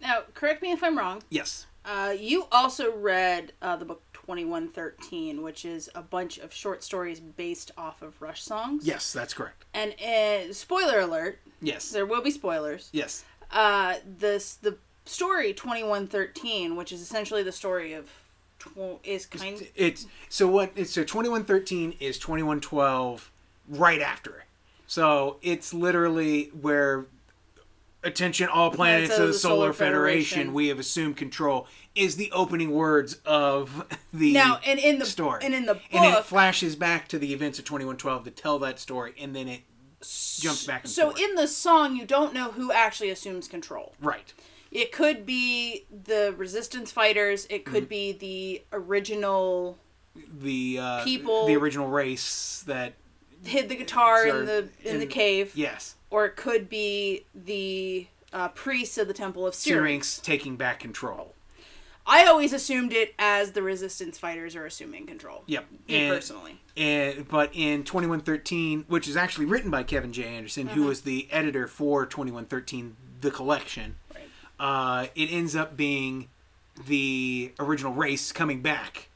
Now, correct me if I'm wrong. Yes. Uh, you also read uh, the book 2113, which is a bunch of short stories based off of Rush songs. Yes, that's correct. And uh, spoiler alert, Yes. there will be spoilers. Yes. Uh, this the story 2113, which is essentially the story of tw- is kind It's so what it's so 2113 is 2112 right after it. So it's literally where attention all planets of the Solar, Federation, Federation. we have assumed control is the opening words of <laughs> the Now, and in the story. and in the book, and it flashes back to the events of 2112 to tell that story and then it jumps back so forth. in the song, you don't know who actually assumes control. right. It could be the resistance fighters. It Mm-hmm. could be the original The uh, People- the original race that hid the guitar in the in, the cave, yes, or it could be the uh, priests of the Temple of Syrinx. Taking back control. I always assumed it as the resistance fighters are assuming control. Yep. Me And- personally. And but in 2113, which is actually written by Kevin J. Anderson, Mm-hmm. who was the editor for 2113, the collection, Right. uh, it ends up being the original race coming back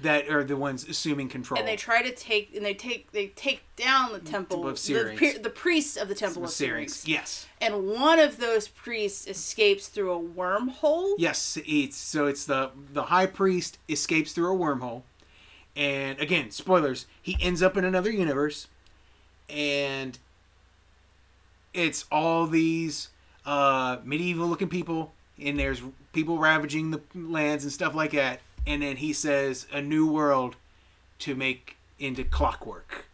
that are the ones assuming control. And they try to take and they take they take down the temple of the, Syrinx. the priests of the temple of Syrinx. Syrinx. Yes. And one of those priests escapes through a wormhole. Yes, it's so it's the the high priest escapes through a wormhole, and again, spoilers. He ends up in another universe, and it's all these uh, medieval looking people, and there's people ravaging the lands and stuff like that. And then he says a new world to make into clockwork.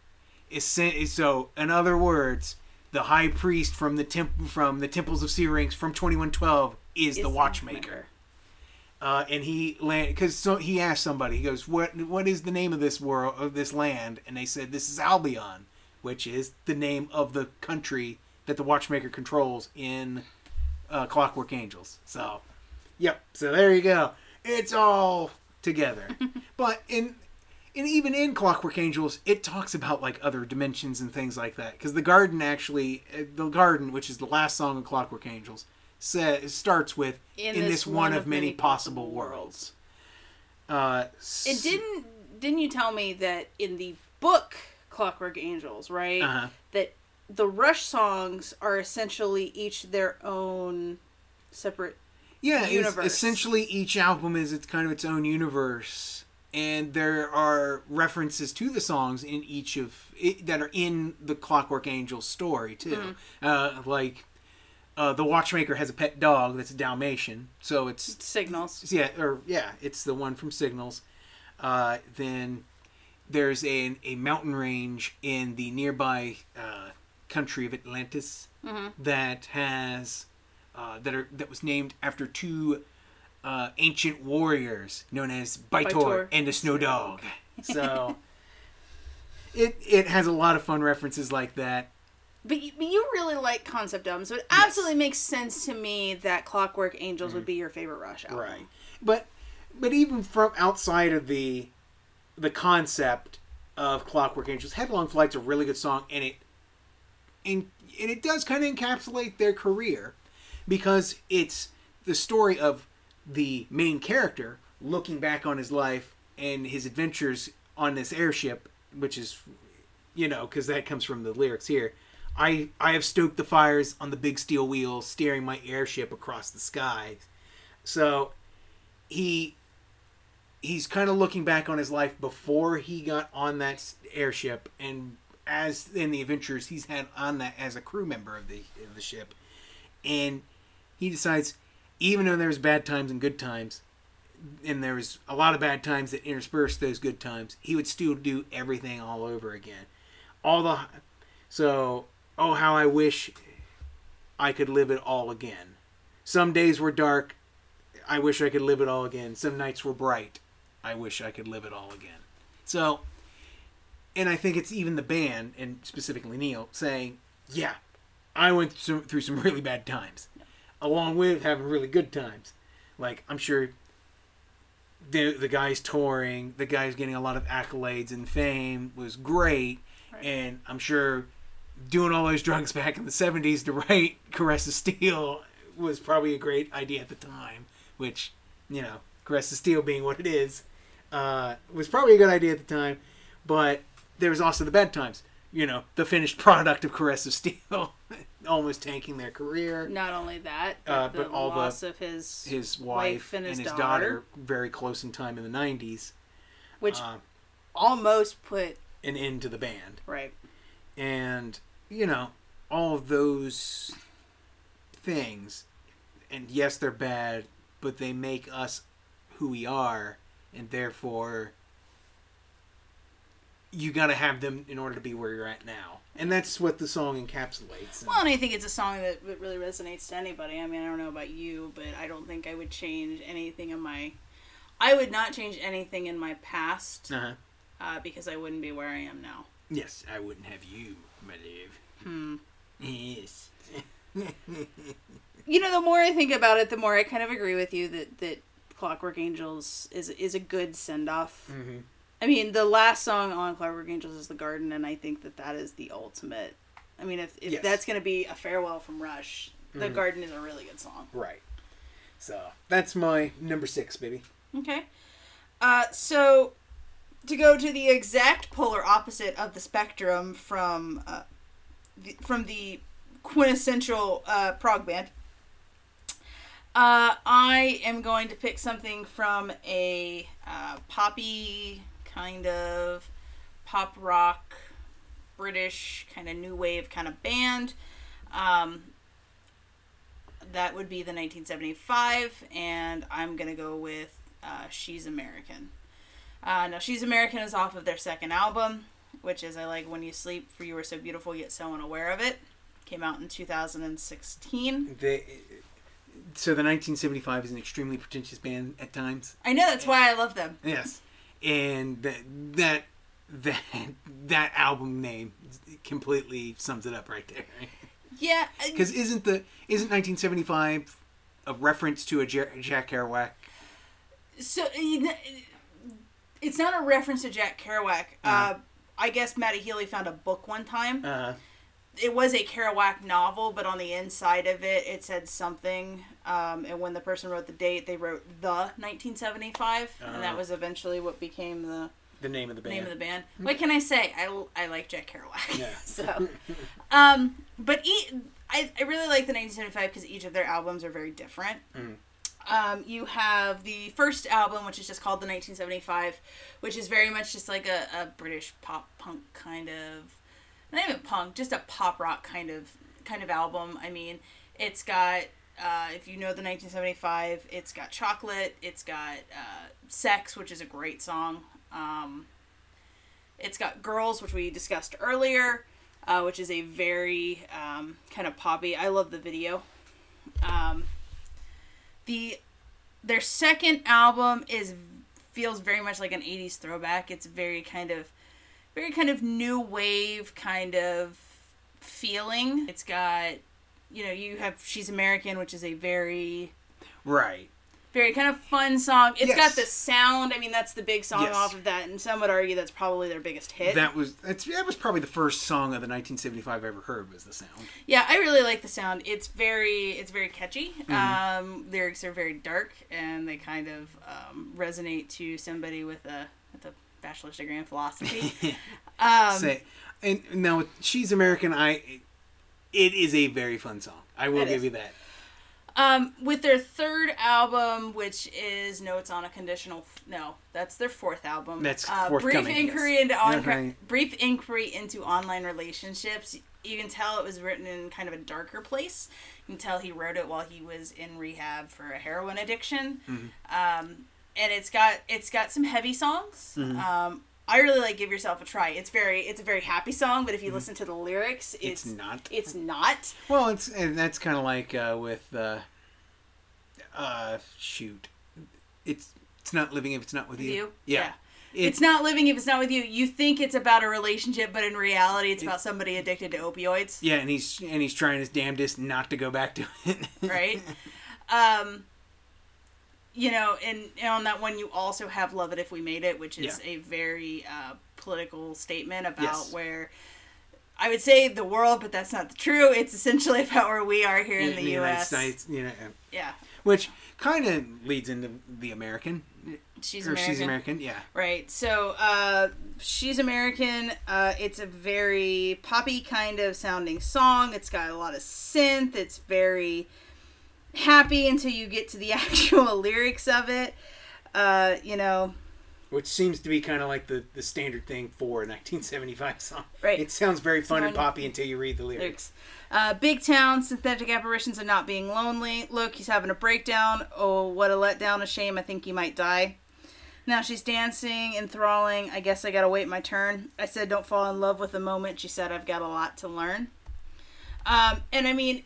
So, in other words, the high priest from the temp- from the temples of Syrinx from 2112 is, Is the watchmaker. Uh, and he land because so he asked somebody. He goes, "What what is the name of this world of this land?" And they said, "This is Albion, which is the name of the country that the watchmaker controls in uh, Clockwork Angels." So, yep. So there you go. It's all together. <laughs> but in and even in Clockwork Angels, it talks about like other dimensions and things like that. Because the garden actually, uh, the garden, which is the last song of Clockwork Angels, says starts with "In, this, one, of many possible worlds." Uh, It didn't didn't you tell me that in the book Clockwork Angels, right? Uh-huh. That the Rush songs are essentially each their own separate Yeah, essentially each album is it's kind of its own universe, and there are references to the songs in each of it, that are in the Clockwork Angel story too. Uh, like uh, the Watchmaker has a pet dog that's a Dalmatian, so it's signals. yeah, or yeah, it's the one from Signals. Uh, then there's a a mountain range in the nearby uh, country of Atlantis that has uh, that are that was named after two uh, ancient warriors known as By-Tor, By-Tor and the Snow Dog. <laughs> So <laughs> it it has a lot of fun references like that. But you, but you really like concept albums, so it absolutely makes sense to me that Clockwork Angels would be your favorite Rush album. Right. But but even from outside of the the concept of Clockwork Angels, Headlong Flight's a really good song and it and, and it does kind of encapsulate their career because it's the story of the main character looking back on his life and his adventures on this airship, which is you know, because that comes from the lyrics here. I I have stoked the fires on the big steel wheel, steering my airship across the sky. So he he's kind of looking back on his life before he got on that airship and as in the adventures he's had on that as a crew member of the of the ship and he decides even though there's bad times and good times and there was a lot of bad times that interspersed those good times he would still do everything all over again all the so oh how i wish i could live it all again some days were dark I wish I could live it all again. Some nights were bright. I wish I could live it all again. So, and I think it's even the band, and specifically Neil, saying, yeah, I went through through some <laughs> really bad times, along with having really good times. Like, I'm sure the, the guy's touring, the guy's getting a lot of accolades and fame was great, Right. and I'm sure doing all those drugs back in the 70s to write Caress of Steel was probably a great idea at the time, which, you know, Caress of Steel being what it is, uh, was probably a good idea at the time, but there was also the bad times. You know, the finished <laughs> product of Caress of Steel <laughs> almost tanking their career. Not only that, but, Uh, the but all the- loss of his His wife, and his, his daughter, daughter, very close in time in the 90s, which uh, almost put an end to the band. right. and you know all of those things and yes they're bad but they make us who we are and therefore you got to have them in order to be where you're at now and that's what the song encapsulates Well, and I think it's a song that, that really resonates to anybody. I mean, I don't know about you, but I don't think I would change anything in my. I would not change anything in my past uh-huh. uh, because I wouldn't be where I am now. yes i wouldn't have you my love Hmm. yes <laughs> You know, the more I think about it, the more I kind of agree with you that that Clockwork Angels is is a good send off. mm-hmm. I mean, the last song on Clockwork Angels is "The Garden," and I think that that is the ultimate. I mean, if, if Yes. that's going to be a farewell from Rush, "The Mhm. Garden" is a really good song. right so that's my number six baby Okay. Uh, so to go to the exact polar opposite of the spectrum from uh, the, from the quintessential uh, prog band, uh, I am going to pick something from a uh, poppy kind of pop rock, British kind of new wave kind of band. Um, that would be the 1975, and I'm gonna go with uh, She's American. Uh, now, She's American is off of their second album, which is I Like When You Sleep, For You Are So Beautiful Yet So Unaware of It. Came out in 2016. They, so the 1975 is an extremely pretentious band at times. I know that's why I love them. Yes, and that that that that album name completely sums it up right there. Yeah, Because isn't the isn't 1975 a reference to a Jack Kerouac? so it's not a reference to Jack Kerouac. Uh, Uh-huh. I guess Matty Healy found a book one time. Uh, it was a Kerouac novel, but on the inside of it, it said something. Um, and when the person wrote the date, they wrote the 1975, and that Oh. was eventually what became the the name of the band. name of the band. What can I say? I, I like Jack Kerouac. Yeah. <laughs> so, <laughs> um, but e- I, I really like the 1975 because each of their albums are very different. Mhm. Um, you have the first album, which is just called the 1975, which is very much just like a, a British pop punk kind of, not even punk, just a pop rock kind of kind of album. I mean, it's got uh, if you know the 1975, it's got chocolate, it's got uh, sex, which is a great song. Um, it's got girls, which we discussed earlier, uh, which is a very um, kind of poppy. I love the video. Um, the their second album is feels very much like an 80s throwback. It's very kind of very kind of new wave kind of feeling. It's got you know, you have She's American, which is a very Right. very kind of fun song. It's Yes. got the sound. I mean, that's the big song Yes. off of that, and some would argue that's probably their biggest hit. That was that was probably the first song of the 1975 I ever heard was the sound. yeah, I really like the sound. It's very it's very catchy. Mm-hmm. Um, lyrics are very dark, and they kind of um, resonate to somebody with a with a bachelor's degree in philosophy. <laughs> um, Say, and now she's American. I it is a very fun song. I will It give is. you that. Um, with their third album, which is Notes on a Conditional. No, that's their fourth album. That's uh, forthcoming, Brief yes. inquiry into on- Okay. brief inquiry into online relationships. You can tell it was written in kind of a darker place. You can tell he wrote it while he was in rehab for a heroin addiction. Mm-hmm. Um, and it's got it's got some heavy songs. Mm-hmm. Um, I really like "Give Yourself a Try." It's very it's a very happy song, but if you listen to the lyrics, it's. It's not. It's not. Well, it's and that's kind of like uh, with uh, uh, shoot, it's it's not living if it's not with, With you. you? Yeah, Yeah. It- It's not living if it's not with you. You think it's about a relationship, but in reality, it's about somebody addicted to opioids, Yeah, and he's and he's trying his damnedest not to go back to it. right? <laughs> um, you know, and, and on that one, you also have "Love It If We Made It," which is Yeah. a very uh, political statement about Yes. where I would say the world, but that's not true. It's essentially <laughs> about where we are here in, the, United U.S. States, you know, Yeah, which kind of leads into the American she's American. she's American. Yeah, Right. So uh, she's American. Uh, it's a very poppy kind of sounding song. It's got a lot of synth. It's very happy until you get to the <laughs> actual lyrics of it. Uh, you know, which seems to be kind of like the, the standard thing for a 1975 song. Right. It sounds very fun and poppy until you read the lyrics. Lyrics. Uh, big town, synthetic apparitions and not being lonely. Look, he's having a breakdown. Oh, what a letdown, a shame. I think he might die. Now she's dancing, enthralling. I guess I gotta wait my turn. I said, don't fall in love with the moment. She said, I've got a lot to learn. Um, and I mean,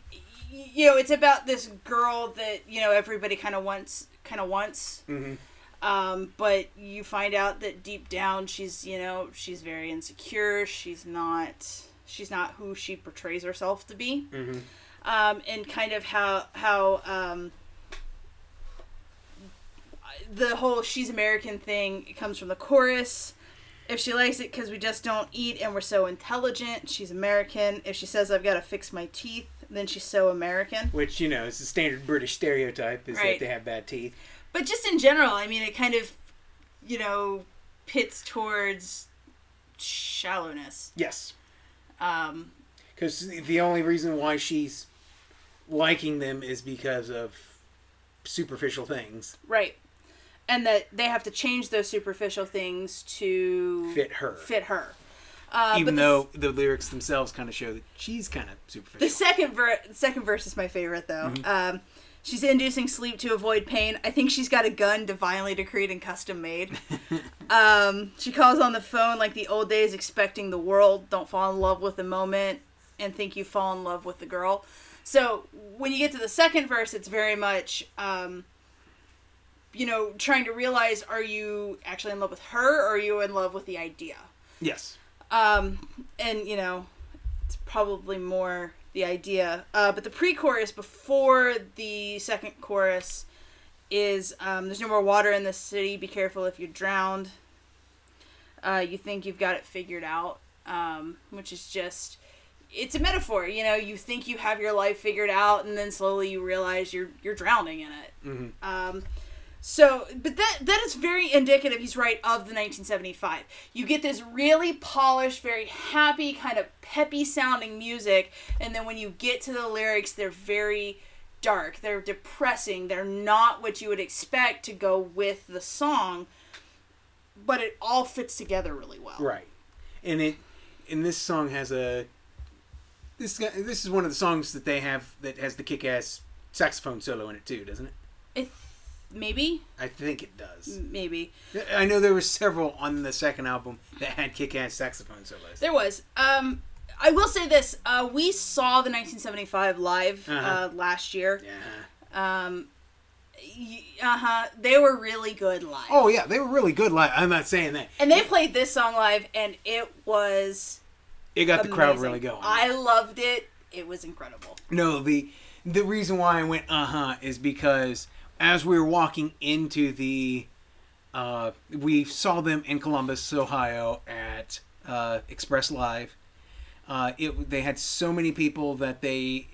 you know, it's about this girl that, you know, everybody kind of wants, kind of wants. hmm Um, but you find out that deep down she's, you know, she's very insecure. She's not she's not who she portrays herself to be. hmm Um, and kind of how how um, the whole she's American thing comes from the chorus. If she likes it because we just don't eat and we're so intelligent, she's American. If she says I've got to fix my teeth, then she's so American. Which, you know, is the standard British stereotype is Right. that they have bad teeth. but just in general, I mean, it kind of, you know, pits towards shallowness. Yes. Um, Because the only reason why she's liking them is because of superficial things right. And that they have to change those superficial things to fit her. fit her. Uh, Even the, though the lyrics themselves kind of show that she's kind of superficial. the second ver- second verse is my favorite though. Um, she's inducing sleep to avoid pain. I think she's got a gun divinely decreed and custom made. <laughs> um, she calls on the phone like the old days, expecting the world. Don't fall in love with the moment and think you fall in love with the girl. So when you get to the second verse, it's very much, um, you know, trying to realize: Are you actually in love with her, or are you in love with the idea? yes. Um, and you know, it's probably more the idea. Uh, but the pre-chorus before the second chorus is um, "There's no more water in the city. Be careful if you're drowned." Uh, you think you've got it figured out, um, which is just it's a metaphor. You know, you think you have your life figured out, and then slowly you realize you're you're drowning in it. hmm Um, so, but that that is very indicative. He's right of the 1975. You get this really polished, very happy, kind of peppy sounding music, and then when you get to the lyrics, they're very dark. They're depressing. They're not what you would expect to go with the song, but it all fits together really well. Right. And it and this song has a this this is one of the songs that they have that has the kick-ass saxophone solo in it too, doesn't it? It, maybe, I think it does. maybe I know there were several on the second album that had kick-ass saxophone solos. There was. Um, I will say this: uh, we saw the 1975 live uh Uh-huh. last year. Yeah. Um, uh huh. They were really good live. Oh yeah, they were really good live. I'm not saying that. And they played this song live, and it was It got the crowd really going. I loved it. It was incredible. No, the the reason why I went uh huh is because as we were walking into the uh we saw them in Columbus, Ohio at uh Express Live. Uh it they had so many people that they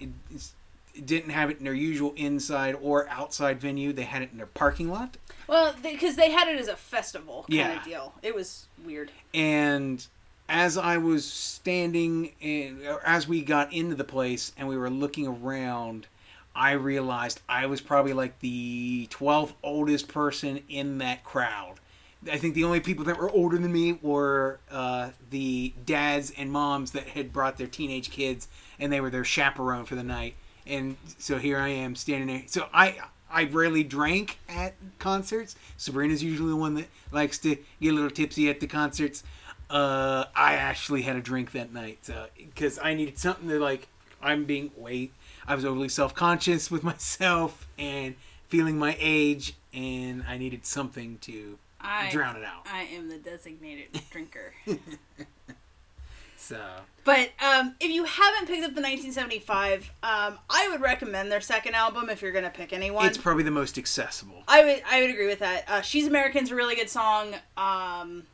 didn't have it in their usual inside or outside venue. They had it in their parking lot. Well, because they had it as a festival kind Yeah. of deal. It was weird. and as I was standing in, as we got into the place and we were looking around, I realized I was probably like the 12th oldest person in that crowd. I think the only people that were older than me were uh, the dads and moms that had brought their teenage kids and they were their chaperone for the night. And so here I am standing there. So I I rarely drank at concerts. Sabrina's usually the one that likes to get a little tipsy at the concerts. Uh, I actually had a drink that night because I needed something to like. I'm being wait. I was overly self conscious with <laughs> myself and feeling my age, and I needed something to I drown it out. I am the designated <laughs> drinker. So But um, if you haven't picked up the 1975, um, I would recommend their second album if you're gonna pick anyone. it's probably the most accessible. I would I would agree with that. Uh, She's American's a really good song. Um,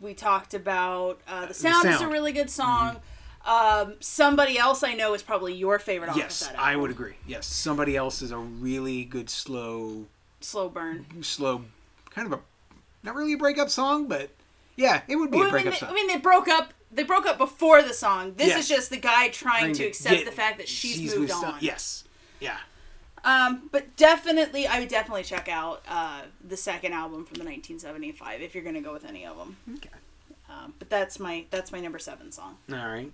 we talked about uh, the sound is a really good song. Um, somebody else I know is probably your favorite off Yes, of that I would agree. Yes, somebody else is a really good slow, Slow burn. slow, kind of a not really a breakup song, but yeah, it would be Well, a I, mean, breakup they, song. I mean, they broke up. They broke up before the song. This Yes. is just the guy trying Trying to to accept get- the fact that she's, moved with on. Yes, yeah, Um, but definitely, I would definitely check out uh, the second album from the 1975 if you're gonna go with any of them. Okay. Um, but that's my that's my number seven song. All right.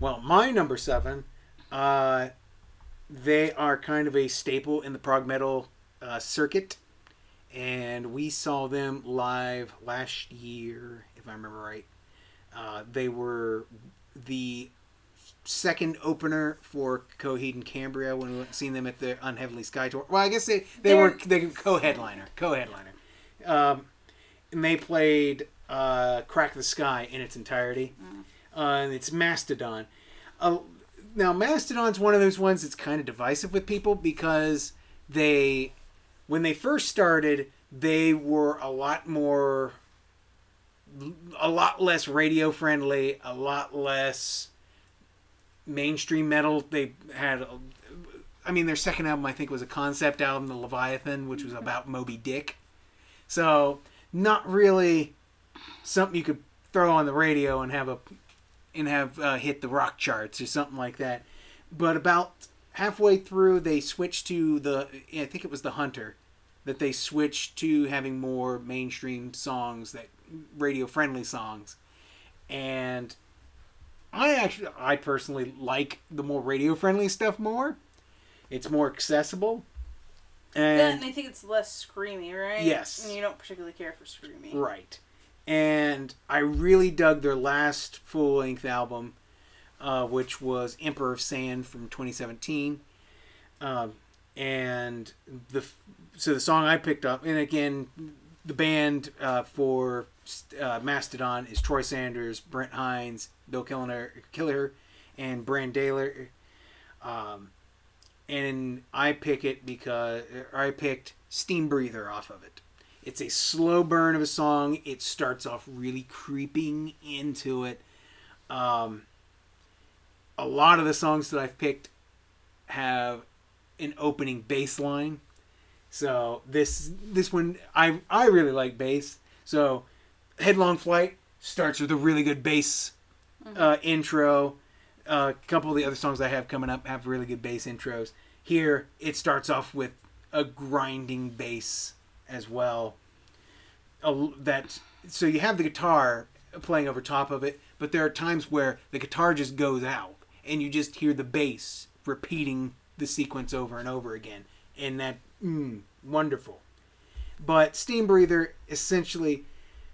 Well, my number seven, uh, they are kind of a staple in the prog metal uh, circuit, and we saw them live last year, if I remember right. Uh, they were the second opener for Coheed and Cambria when we went and seen them at the Unheavenly Skye tour. Well, I guess they they were they co-headliner, co-headliner, um, and they played uh, "Crack the Skye" in its entirety. Uh, and it's Mastodon. Uh, now, Mastodon's one of those ones that's kind of divisive with people because they, when they first started, they were a lot more, a lot less radio friendly, a lot less mainstream metal. They had, I mean, their second album I think was a concept album, The Leviathan, which was about Moby Dick. So not really something you could throw on the radio and have a and have uh, hit the rock charts or something like that. But about halfway through, they switched to the I think it was the Hunter that they switched to having more mainstream songs that radio friendly songs and I actually, I personally like the more radio friendly stuff more. It's more accessible. Yeah, And and I think it's less screamy, right? Yes. And you don't particularly care for screamy. right. And I really dug their last full length album, uh, which was Emperor of Sand from 2017. Um, and the so the song I picked up, and again, the band uh, for uh, Mastodon is Troy Sanders, Brent Hinds, Bill Killer, Killer, and Brann Dailor. Um, and I pick it because or I picked Steam Breather off of it. It's a slow burn of a song. It starts off really creeping into it. Um, a lot of the songs that I've picked have an opening bass line. So this this one I I really like bass. So Headlong Flight starts with a really good bass uh, intro. Uh, a couple of the other songs I have coming up have really good bass intros. Here it starts off with a grinding bass as well. That so you have the guitar playing over top of it, but there are times where the guitar just goes out and you just hear the bass repeating the sequence over and over again, and that mm, wonderful. But Steam Breather essentially,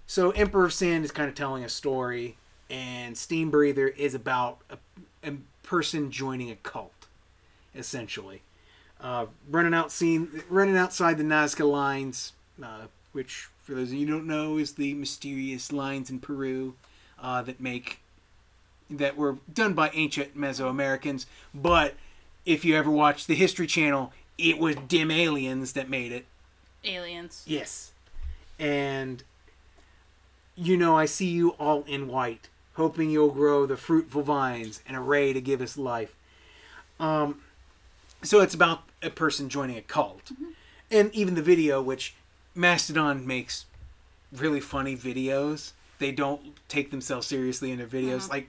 so Emperor of Sand is kind of telling a story, and Steam Breather is about a, a person joining a cult, essentially. Uh, running out scene, running outside the Nazca lines, uh, which for those of you who don't know is the mysterious lines in Peru uh, that make that were done by ancient Mesoamericans. But if you ever watch the History Channel, it was dim aliens that made it. Aliens. Yes. And you know, I see you all in white, hoping you'll grow the fruitful vines and array to give us life. Um, so it's about a person joining a cult, and even the video, which Mastodon makes really funny videos. They don't take themselves seriously in their videos. Like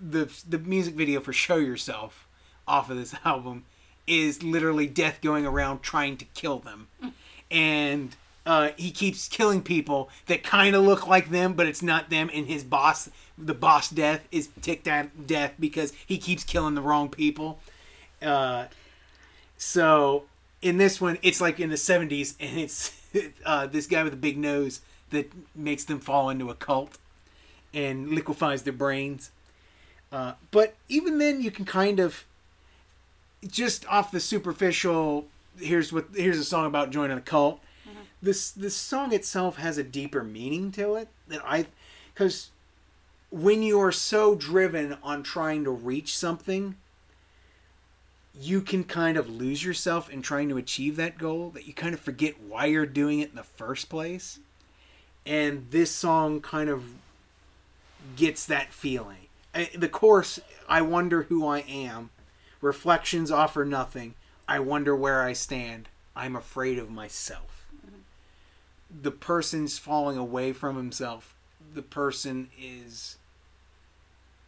the the music video for "Show Yourself" off of this <laughs> album is literally Death going around trying to kill them, and uh, he keeps killing people that kind of look like them, but it's not them. And his boss, the boss Death, is ticked at death because he keeps killing the wrong people. Uh, so in this one, it's like in the '70s, and it's <laughs> uh, this guy with a big nose that makes them fall into a cult and liquefies their brains. Uh, but even then, you can kind of just off the superficial. Here's what here's a song about joining a cult. This this song itself has a deeper meaning to it that I, because when you are so driven on trying to reach something, you can kind of lose yourself in trying to achieve that goal that you kind of forget why you're doing it in the first place. And this song kind of gets that feeling. The chorus, I wonder who I am. Reflections offer nothing. I wonder where I stand. I'm afraid of myself. The person's falling away from himself. The person is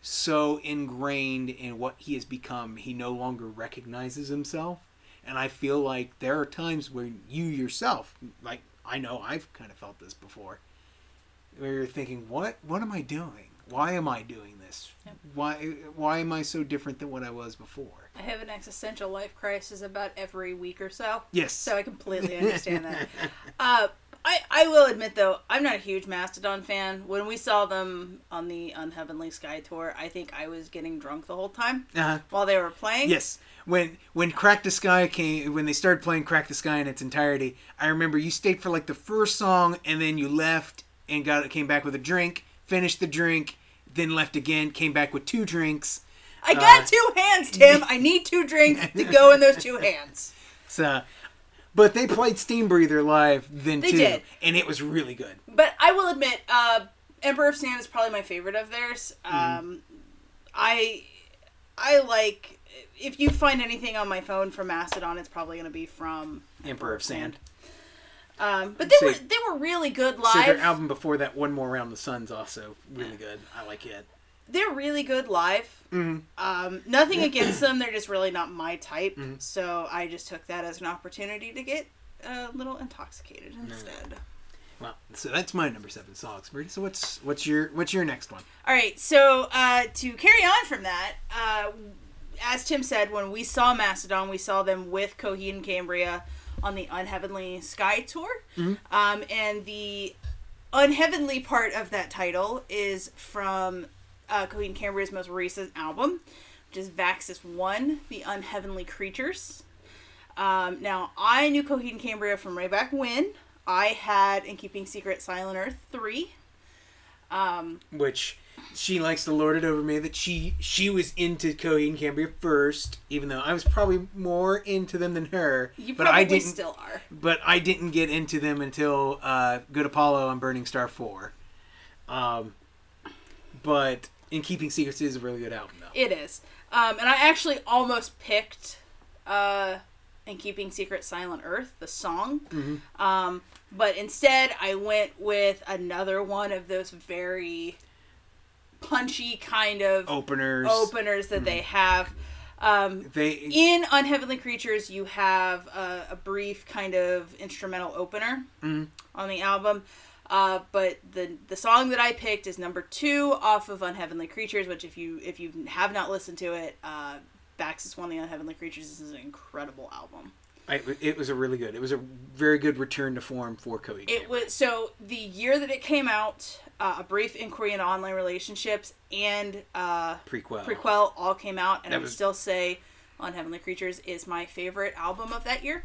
so ingrained in what he has become, he no longer recognizes himself. And I feel like there are times where you yourself, like I know I've kind of felt this before, where you're thinking, "What? What am I doing? Why am I doing this? Yep. Why? Why am I so different than what I was before?" I have an existential life crisis about every week or so. Yes. So I completely <laughs> understand that. <laughs> Uh, I, I will admit though, I'm not a huge Mastodon fan. When we saw them on the Unheavenly Skye tour, I think I was getting drunk the whole time Uh-huh. while they were playing. Yes. When when Crack the Skye came when they started playing Crack the Skye in its entirety, I remember you stayed for like the first song and then you left and got came back with a drink, finished the drink, then left again, came back with two drinks. I got Uh, two hands, Tim. I need two drinks to go in those two <laughs> hands. So but they played Steam Breather live then They too. did. And it was really good. But I will admit, uh, Emperor of Sand is probably my favorite of theirs. Mm-hmm. Um, I I like if you find anything on my phone from Mastodon, it's probably going to be from Emperor of Sand. Um, but they were they were really good So live. their album before that, One More Round the Sun's also really good. I like it. They're really good live. Mhm. Um, nothing against them. They're just really not my type. Mm-hmm. So I just took that as an opportunity to get a little intoxicated instead. Well, so that's my number seven song, Brady. So what's what's your what's your next one? All right, so uh, to carry on from that, uh, as Tim said, when we saw Mastodon, we saw them with Coheed and Cambria on the Unheavenly Skye tour, um, and the unheavenly part of that title is from uh, Coheed and Cambria's most recent album, which is Vaxis One: The Unheavenly Creatures. Um, now, I knew Coheed and Cambria from way back when. I had In Keeping Secret Silent Earth 3. Um, which she likes to lord it over me that she she was into Coheed and Cambria first, even though I was probably more into them than her. You but probably I didn't. still are. But I didn't get into them until uh, Good Apollo and Burning Star Four. Um, but In Keeping Secrets is a really good album, though. It is. Um, and I actually almost picked uh, In Keeping Secret Silent Earth, the song. Mm-hmm. Um, but instead, I went with another one of those very punchy kind of Openers. openers that they have. Um, They in Unheavenly Creatures, you have a, a brief kind of instrumental opener Mhm. on the album. Uh, but the the song that I picked is number two off of Unheavenly Creatures, which if you if you have not listened to it, uh, Vaxis One: of The Unheavenly Creatures This is an incredible album. I, it was a really good. It was a very good return to form for and It was so the year that it came out, uh, a brief inquiry into online relationships and uh, prequel. prequel all came out, and That I would was- still say Unheavenly Creatures is my favorite album of that year.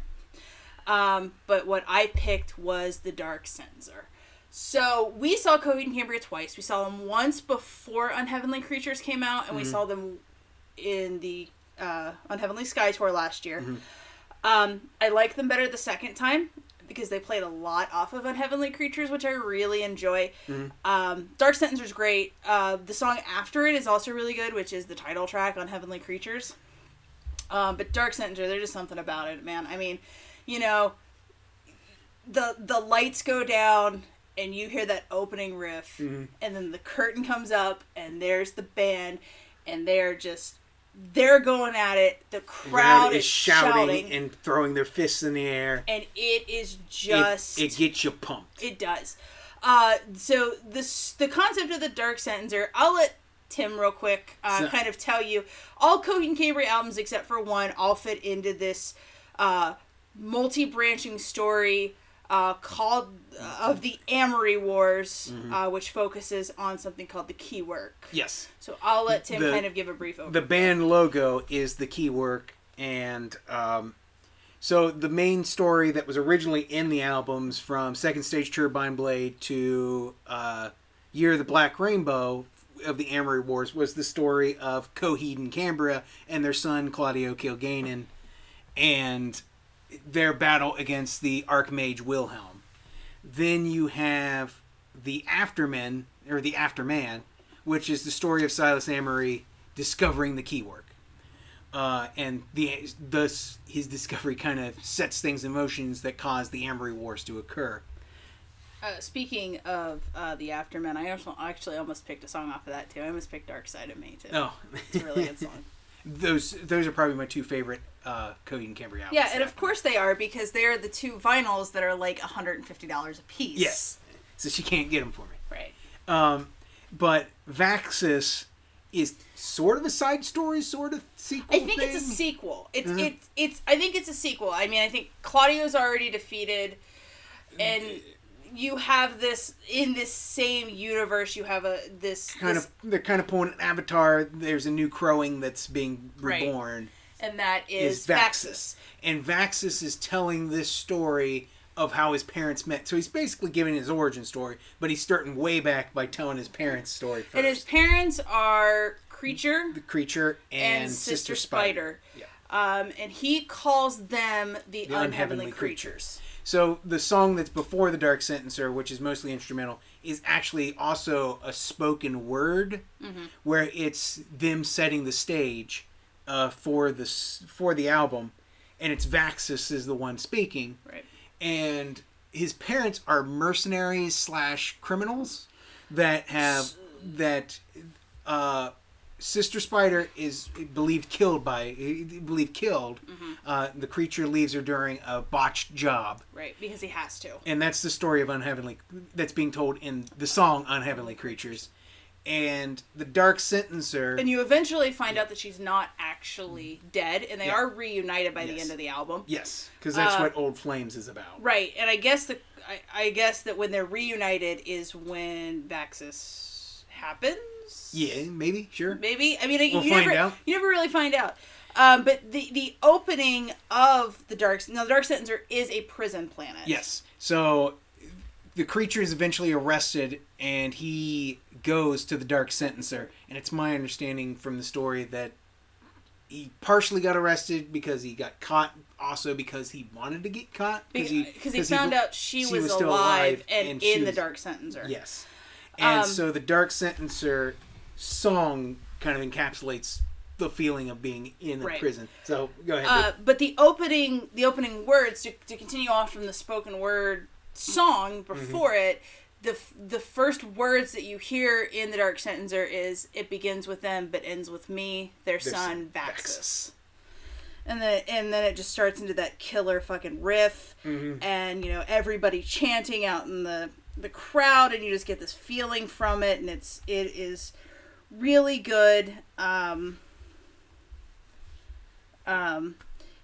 Um, but what I picked was The Dark Sentencer. So we saw Coheed and Cambria twice. We saw them once before Unheavenly Creatures came out, and we saw them in the uh, Unheavenly Skye tour last year. Um, I like them better the second time because they played a lot off of Unheavenly Creatures, which I really enjoy. Um, Dark Sentence is great. Uh, the song after it is also really good, which is the title track Unheavenly Creatures. Um, but Dark Sentence, there's just something about it, man. I mean, you know, the the lights go down and you hear that opening riff, and then the curtain comes up and there's the band, and they're just they're going at it. The crowd is is shouting, shouting, and throwing their fists in the air. and it is just it, gets you pumped. it does. Uh, so this the concept of the Dark Sentencer. I'll let Tim real quick uh, So- kind of tell you. All Coheed and Cambria albums except for one all fit into this uh, multi-branching story uh, called uh, of the Amory Wars, Mm-hmm. uh, which focuses on something called the keywork. yes. So I'll let Tim The- kind of give a brief overview. the band logo is the keywork and um, so the main story that was originally in the albums from second stage turbine blade to uh, year of the black rainbow of the amory wars was the story of coheed and cambria and their son claudio kilgannon and their battle against the archmage wilhelm then you have the aftermen or the afterman which is the story of silas amory discovering the keywork uh, and the thus his discovery kind of sets things in motions that cause the Amory Wars to occur. Uh, speaking of uh, the Aftermen, I also actually almost picked a song off of that too. I almost picked Dark Side of Me too. Oh, It's a really good song. <laughs> those those are probably my two favorite uh, Coheed and Cambria albums. Yeah, and of course they are because they are the two vinyls that are like $150 a piece. yes. So she can't get them for me. Right. Um, but Vaxis is sort of a side story, sort of sequel. I think it's a sequel. It's Mhm. it's it's. I think it's a sequel. I mean, I think Claudio's already defeated, and you have this in this same universe. You have a this kind this- of they're kind of pulling an avatar. There's a new crowing that's being Right. reborn. and that Is is. Vaxis. and Vaxis is telling this story of how his parents met. So he's basically giving his origin story, but he's starting way back by telling his parents' story first. And his parents are Creature the creature and, and, Sister, Sister Spider. Spider. Yeah. Um, and he calls them the, The unheavenly, unheavenly creatures. So the song that's before the Dark Sentencer, which is mostly instrumental, is actually also a spoken word, Mm-hmm. where it's them setting the stage uh, for the for the album, and it's Vaxis is the one speaking, Right. and his parents are mercenaries slash criminals that have that uh, Sister Spider is believed killed by believed killed. Mm-hmm. Uh, the creature leaves her during a botched job, Right. Because he has to. and that's the story of unheavenly that's being told in the song "Unheavenly Creatures." And the Dark Sentencer, And you eventually find out that she's not actually dead, and they Yeah. are reunited by the end of the album. yes, because that's Uh, what Old Flames is about. Right, and I guess the I, I guess that when they're reunited is when Vaxis happens. Yeah, maybe, sure. maybe. I mean, We'll you never out. you never really find out. Um, but the the opening of the dark now the dark sentencer is a prison planet. Yes. So the creature is eventually arrested and he goes to the Dark Sentencer. And it's my understanding from the story that he partially got arrested because he got caught, also because he wanted to get caught. because he, he, 'cause found be- out she, she was, was alive, alive and, and in the was- dark sentencer. Yes. And Um, so the Dark Sentencer song kind of encapsulates the feeling of being in the Right. prison. So go ahead. Uh, but the opening the opening words to, to continue off from the spoken word song before Mm-hmm. it the the first words that you hear in the dark sentencer is it begins with them but ends with me their, Their son Vaxis. And then and then it just starts into that killer fucking riff Mhm. and you know everybody chanting out in the the crowd and you just get this feeling from it and it's it is really good. Um um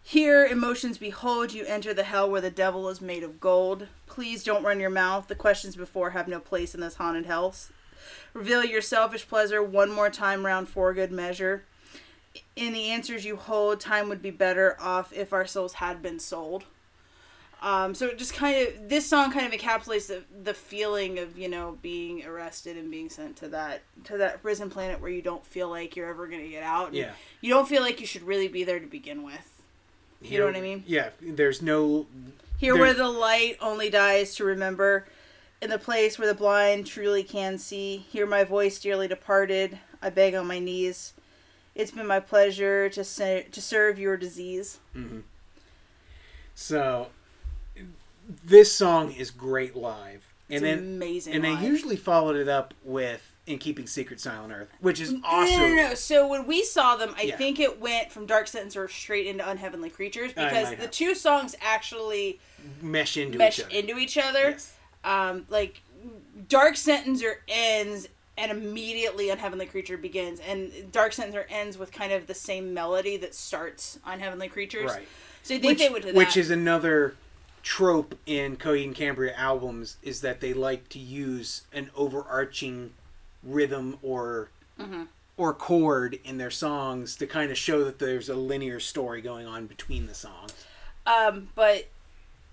here emotions behold you enter the hell where the devil is made of gold. Please don't run your mouth. The questions before have no place in this haunted house. Reveal your selfish pleasure one more time round for good measure. In the answers you hold time would be better off if our souls had been sold um, so it just kind of this song kind of encapsulates the, the feeling of you know being arrested and being sent to that to that prison planet where you don't feel like you're ever gonna get out. Yeah. You don't feel like you should really be there to begin with. You know what I mean? Yeah. There's no. Here There- where the light only dies to remember, in the place where the blind truly can see. Hear my voice dearly departed. I beg on my knees. It's been my pleasure to say, to serve your disease. So this song is great live, It's and then amazing. and live. they usually followed it up with "In Keeping Secret, Silent Earth," which is awesome. No, no, no, no. So when we saw them, I Yeah. think it went from Dark Sentencer straight into Unheavenly Creatures because the have. two songs actually Mesh into mesh each other. into each other. Yes. Um, like Dark Sentencer ends and immediately Unheavenly Creature begins, and Dark Sentencer ends with kind of the same melody that starts Unheavenly Creatures. Right. So I think Which, they would do that. which is another trope in Coheed and Cambria albums is that they like to use an overarching rhythm or Mm-hmm. or chord in their songs to kind of show that there's a linear story going on between the songs. Um, but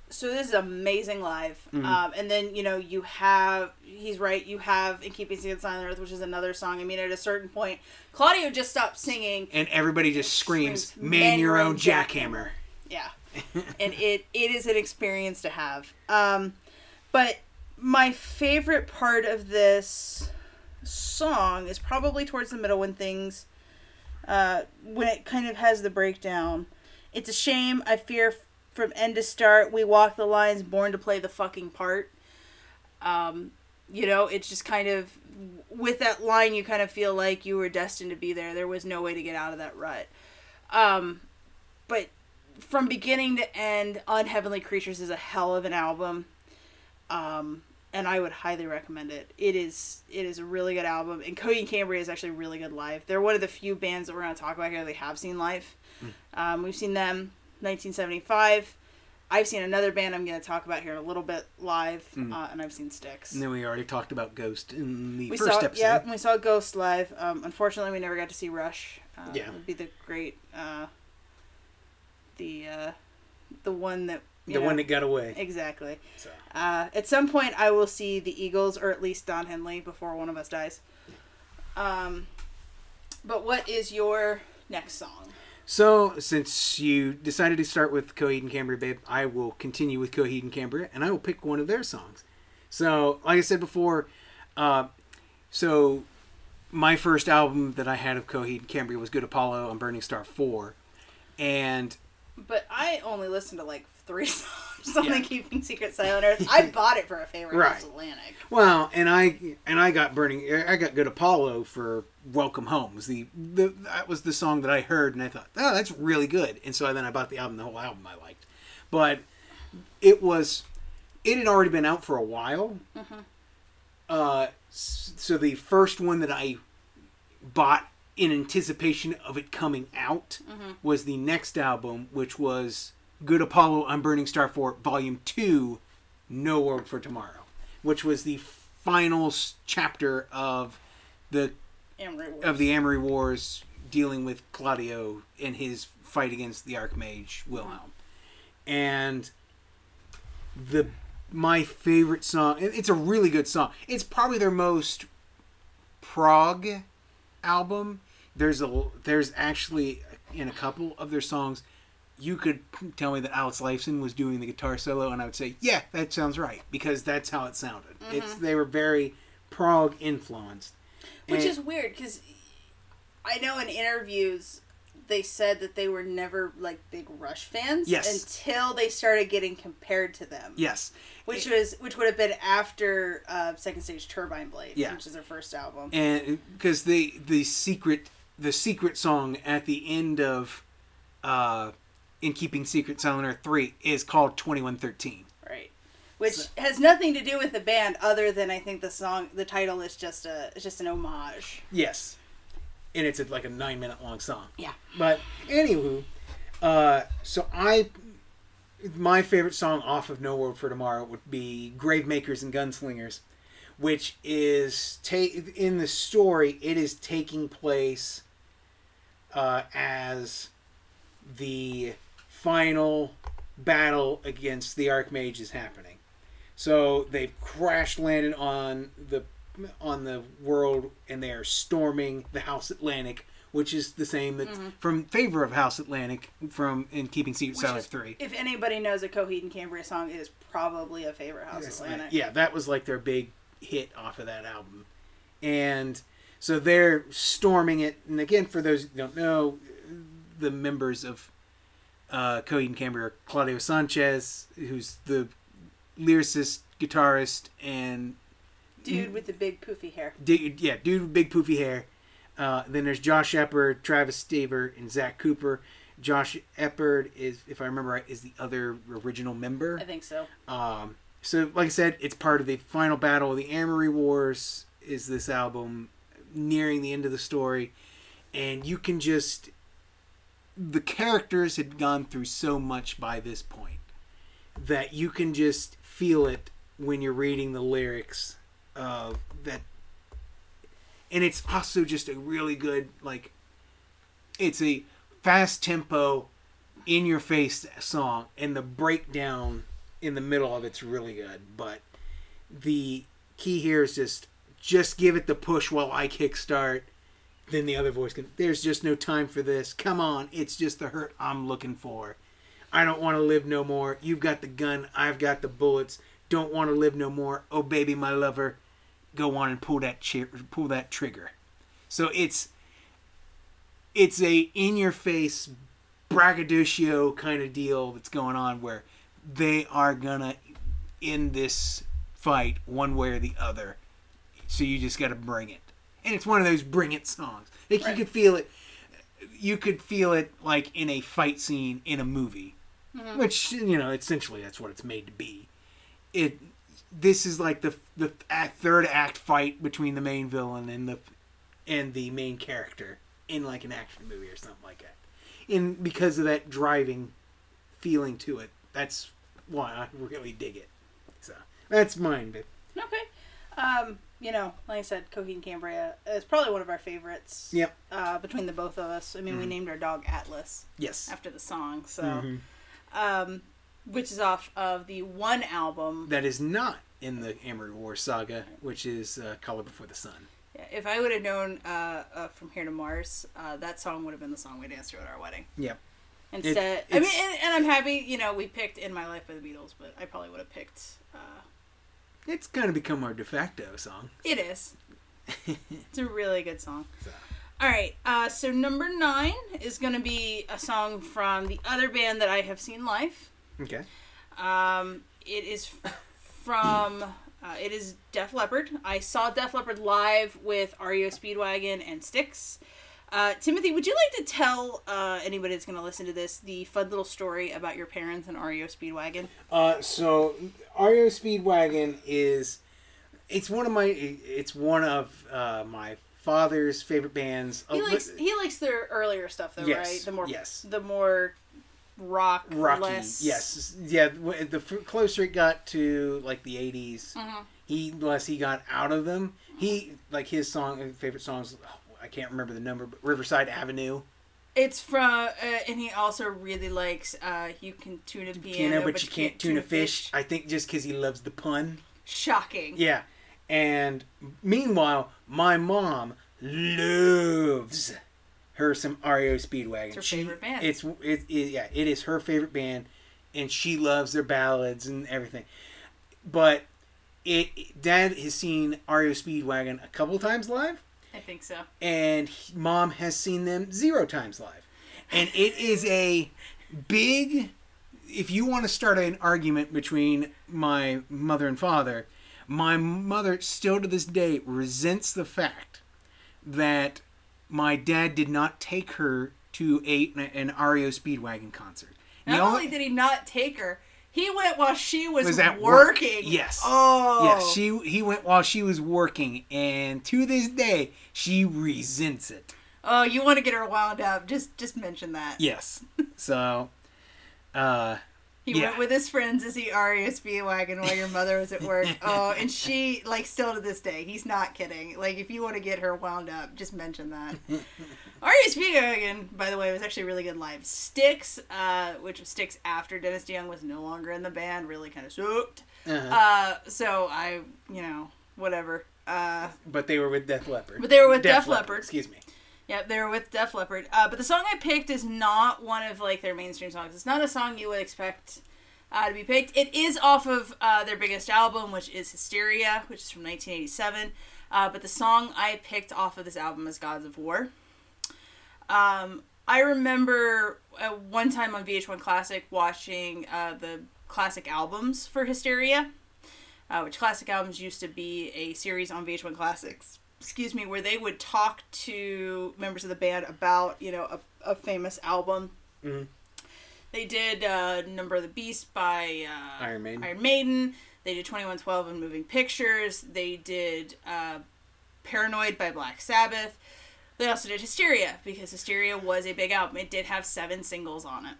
so this is amazing live. Mm-hmm. Um, and then you know you have he's right. You have in keeping secret silent earth, which is another song. I mean, at a certain point, Claudio just stops singing. And everybody just screams, Screams, "Man, your own jackhammer." Yeah, and it it is an experience to have. Um, but my favorite part of this song is probably towards the middle when things uh, when it kind of has the breakdown. It's a shame. I fear from end to start we walk the lines born to play the fucking part. Um, you know, it's just kind of with that line, you kind of feel like you were destined to be there. There was no way to get out of that rut. Um, but from beginning to end, Unheavenly Creatures is a hell of an album. Um, and I would highly recommend it. It is it is a really good album, and Coheed and Cambria is actually really good live. They're one of the few bands that we're going to talk about here they have seen live. Um, we've seen them 1975. I've seen another band I'm going to talk about here in a little bit live, uh, and I've seen Styx. And then we already talked about Ghost in the We first saw, episode. yeah, we saw Ghost live. Um, unfortunately, we never got to see Rush. Uh, Yeah. it would be the great, uh, the uh, the one that the know- one that got away. exactly. So. Uh, at some point, I will see the Eagles, or at least Don Henley, before one of us dies. Um, but what is your next song? So, since you decided to start with Coheed and Cambria, babe, I will continue with Coheed and Cambria, and I will pick one of their songs. So, like I said before, uh, so my first album that I had of Coheed and Cambria was Good Apollo on Burning Star 4. And But I only listened to like three <laughs> songs on Yeah. the Keeping Secret Silent Earth. I <laughs> bought it for a favorite Right. Atlantic. Well, and I and I got burning. I got good Apollo for Welcome Home. Was the, the that was the song that I heard, and I thought, oh, that's really good. And so then I bought the album. The whole album I liked, but it was it had already been out for a while. Uh, so the first one that I bought in anticipation of it coming out mm-hmm. was the next album, which was Good Apollo on Burning Star 4 Volume 2, No World for Tomorrow, which was the final chapter of the Amory Wars. of the Amory Wars dealing with Claudio and his fight against the Archmage Wilhelm. And the my favorite song it's a really good song. It's probably their most prog album. There's a there's actually in a couple of their songs you could tell me that Alex Lifeson was doing the guitar solo and I would say, "Yeah, that sounds right" because that's how it sounded. It's they were very prog influenced. Which And- is weird because I know in interviews they said that they were never like big Rush fans Yes. until they started getting compared to them. yes. Which was which would have been after uh, Second Stage Turbine Blade, Yeah. which is their first album. and because the the secret the secret song at the end of uh in keeping secret silent earth 3 is called 2113 Right. Which has nothing to do with the band other than I think the song the title is just a it's just an homage. yes and it's a, like a nine minute long song Yeah. but anywho uh so i my favorite song off of no world for tomorrow would be gravemakers and gunslingers which is ta- in the story it is taking place uh, as the final battle against the archmage is happening so they've crash landed on the on the world and they are storming the house atlantic which is the same that from favor of house atlantic from in keeping secret is- 3 If anybody knows a Coheed and Cambria song, it is probably a favorite House Yes, Atlantic. Yeah, that was like their big hit off of that album. And so they're storming it. And again, for those who don't know, the members of uh, Coheed and Cambria are Claudio Sanchez, who's the lyricist, guitarist, and Dude with the big poofy hair. dude, yeah, dude with big poofy hair. Uh, then there's Josh Eppard, Travis Stever, and Zach Cooper. Josh Eppard is, if I remember right, is the other original member. I think so. Um, so, like I said, it's part of the final battle of the Amory Wars. Is this album nearing the end of the story, and you can just the characters had gone through so much by this point that you can just feel it when you're reading the lyrics of that. And it's also just a really good like it's a fast tempo in your face song and the breakdown in the middle of it's really good but the key here is just just give it the push while i kickstart then the other voice can there's just no time for this. Come on. It's just the hurt i'm looking for. I don't want to live no more. You've got the gun. I've got the bullets. Don't want to live no more. Oh baby my lover. Go on and pull that chi- pull that trigger. So it's it's a in your face braggadocio kind of deal that's going on where they are gonna end this fight one way or the other. So you just got to bring it, and it's one of those bring it songs. Like Right. you could feel it. You could feel it like in a fight scene in a movie, which you know essentially that's what it's made to be. It. This is like the the third act fight between the main villain and the and the main character in like an action movie or something like that. And because of that driving feeling to it, that's why I really dig it. So that's mine, but Okay. Um, you know, like I said, Coheed Cambria is probably one of our favorites. Yep. Uh, between the both of us. I mean, we named our dog Atlas yes. after the song, so Mhm. um, which is off of the one album. That is not in the Amory War saga, which is uh, Color Before the Sun. Yeah, If I would have known uh, uh, from here to Mars, uh, that song would have been the song we danced to at our wedding. Yep. Instead, I mean, and, and I'm happy. You know, we picked "In My Life" by the Beatles, but I probably would have picked. It's kind of become our de facto song. it is. <laughs> it's a really good song. So. All right, uh, so number nine is going to be a song from the other band that I have seen live. Okay. Um, it is from uh, it is Def Leppard. I saw Def Leppard live with REO Speedwagon and Styx. Uh, Timothy, would you like to tell uh, anybody that's going to listen to this the fun little story about your parents and REO Speedwagon? Uh, so REO Speedwagon is it's one of my it's one of uh, my father's favorite bands. He Uh, likes he likes their earlier stuff though, Yes, right? The more yes. the more rock, Rocky, less yes, yeah. The closer it got to like the '80s, Mhm. he less he got out of them. He like his song favorite songs. I can't remember the number, but Riverside Avenue. It's from, uh, and he also really likes. Uh, you can tune a piano, Piano, but, you can't tune a fish. I think just because he loves the pun. Shocking. Yeah. And meanwhile, my mom loves her some REO Speedwagon. It's her She- favorite band. It's it, it yeah, it is her favorite band, and she loves their ballads and everything. But it Dad has seen REO Speedwagon a couple times live, I think so. and he- Mom has seen them zero times live, and it is a big. If you want to start an argument between my mother and father, my mother still to this day resents the fact that my dad did not take her to a an REO Speedwagon concert. Not The only did he not take her, he went while she was, Was at work. working. Yes. Oh. Yeah, she he went while she was working, and to this day she resents it. Oh, you want to get her wound up? Just just mention that. Yes. <laughs> So, uh, He Yeah. went with his friends to see REO wagon while your mother was at work. <laughs> oh, and she like still to this day, he's not kidding. Like if you want to get her wound up, just mention that. <laughs> REO wagon, by the way, was actually really good live. Styx, uh, which was Styx after Dennis DeYoung was no longer in the band, really kind of sucked. uh-huh. Uh, so I, you know, whatever. Uh, but they were with Def Leppard. But they were with Def Leppard. Excuse me. Yeah, they were with Def Leppard. Uh, but the song I picked is not one of like their mainstream songs. It's not a song you would expect uh, to be picked. It is off of uh, their biggest album, which is Hysteria, which is from 1987. Uh, but the song I picked off of this album is Gods of War. Um, I remember uh, one time on VH1 Classic watching uh, the classic albums for Hysteria, which classic albums used to be a series on VH1 Classics. Excuse me, where they would talk to members of the band about you know a, a famous album. Mhm. They did uh, Number of the Beast by uh, Iron Maiden. Iron Maiden. They did 2112 and Moving Pictures. They did uh, Paranoid by Black Sabbath. They also did Hysteria because Hysteria was a big album. It did have seven singles on it.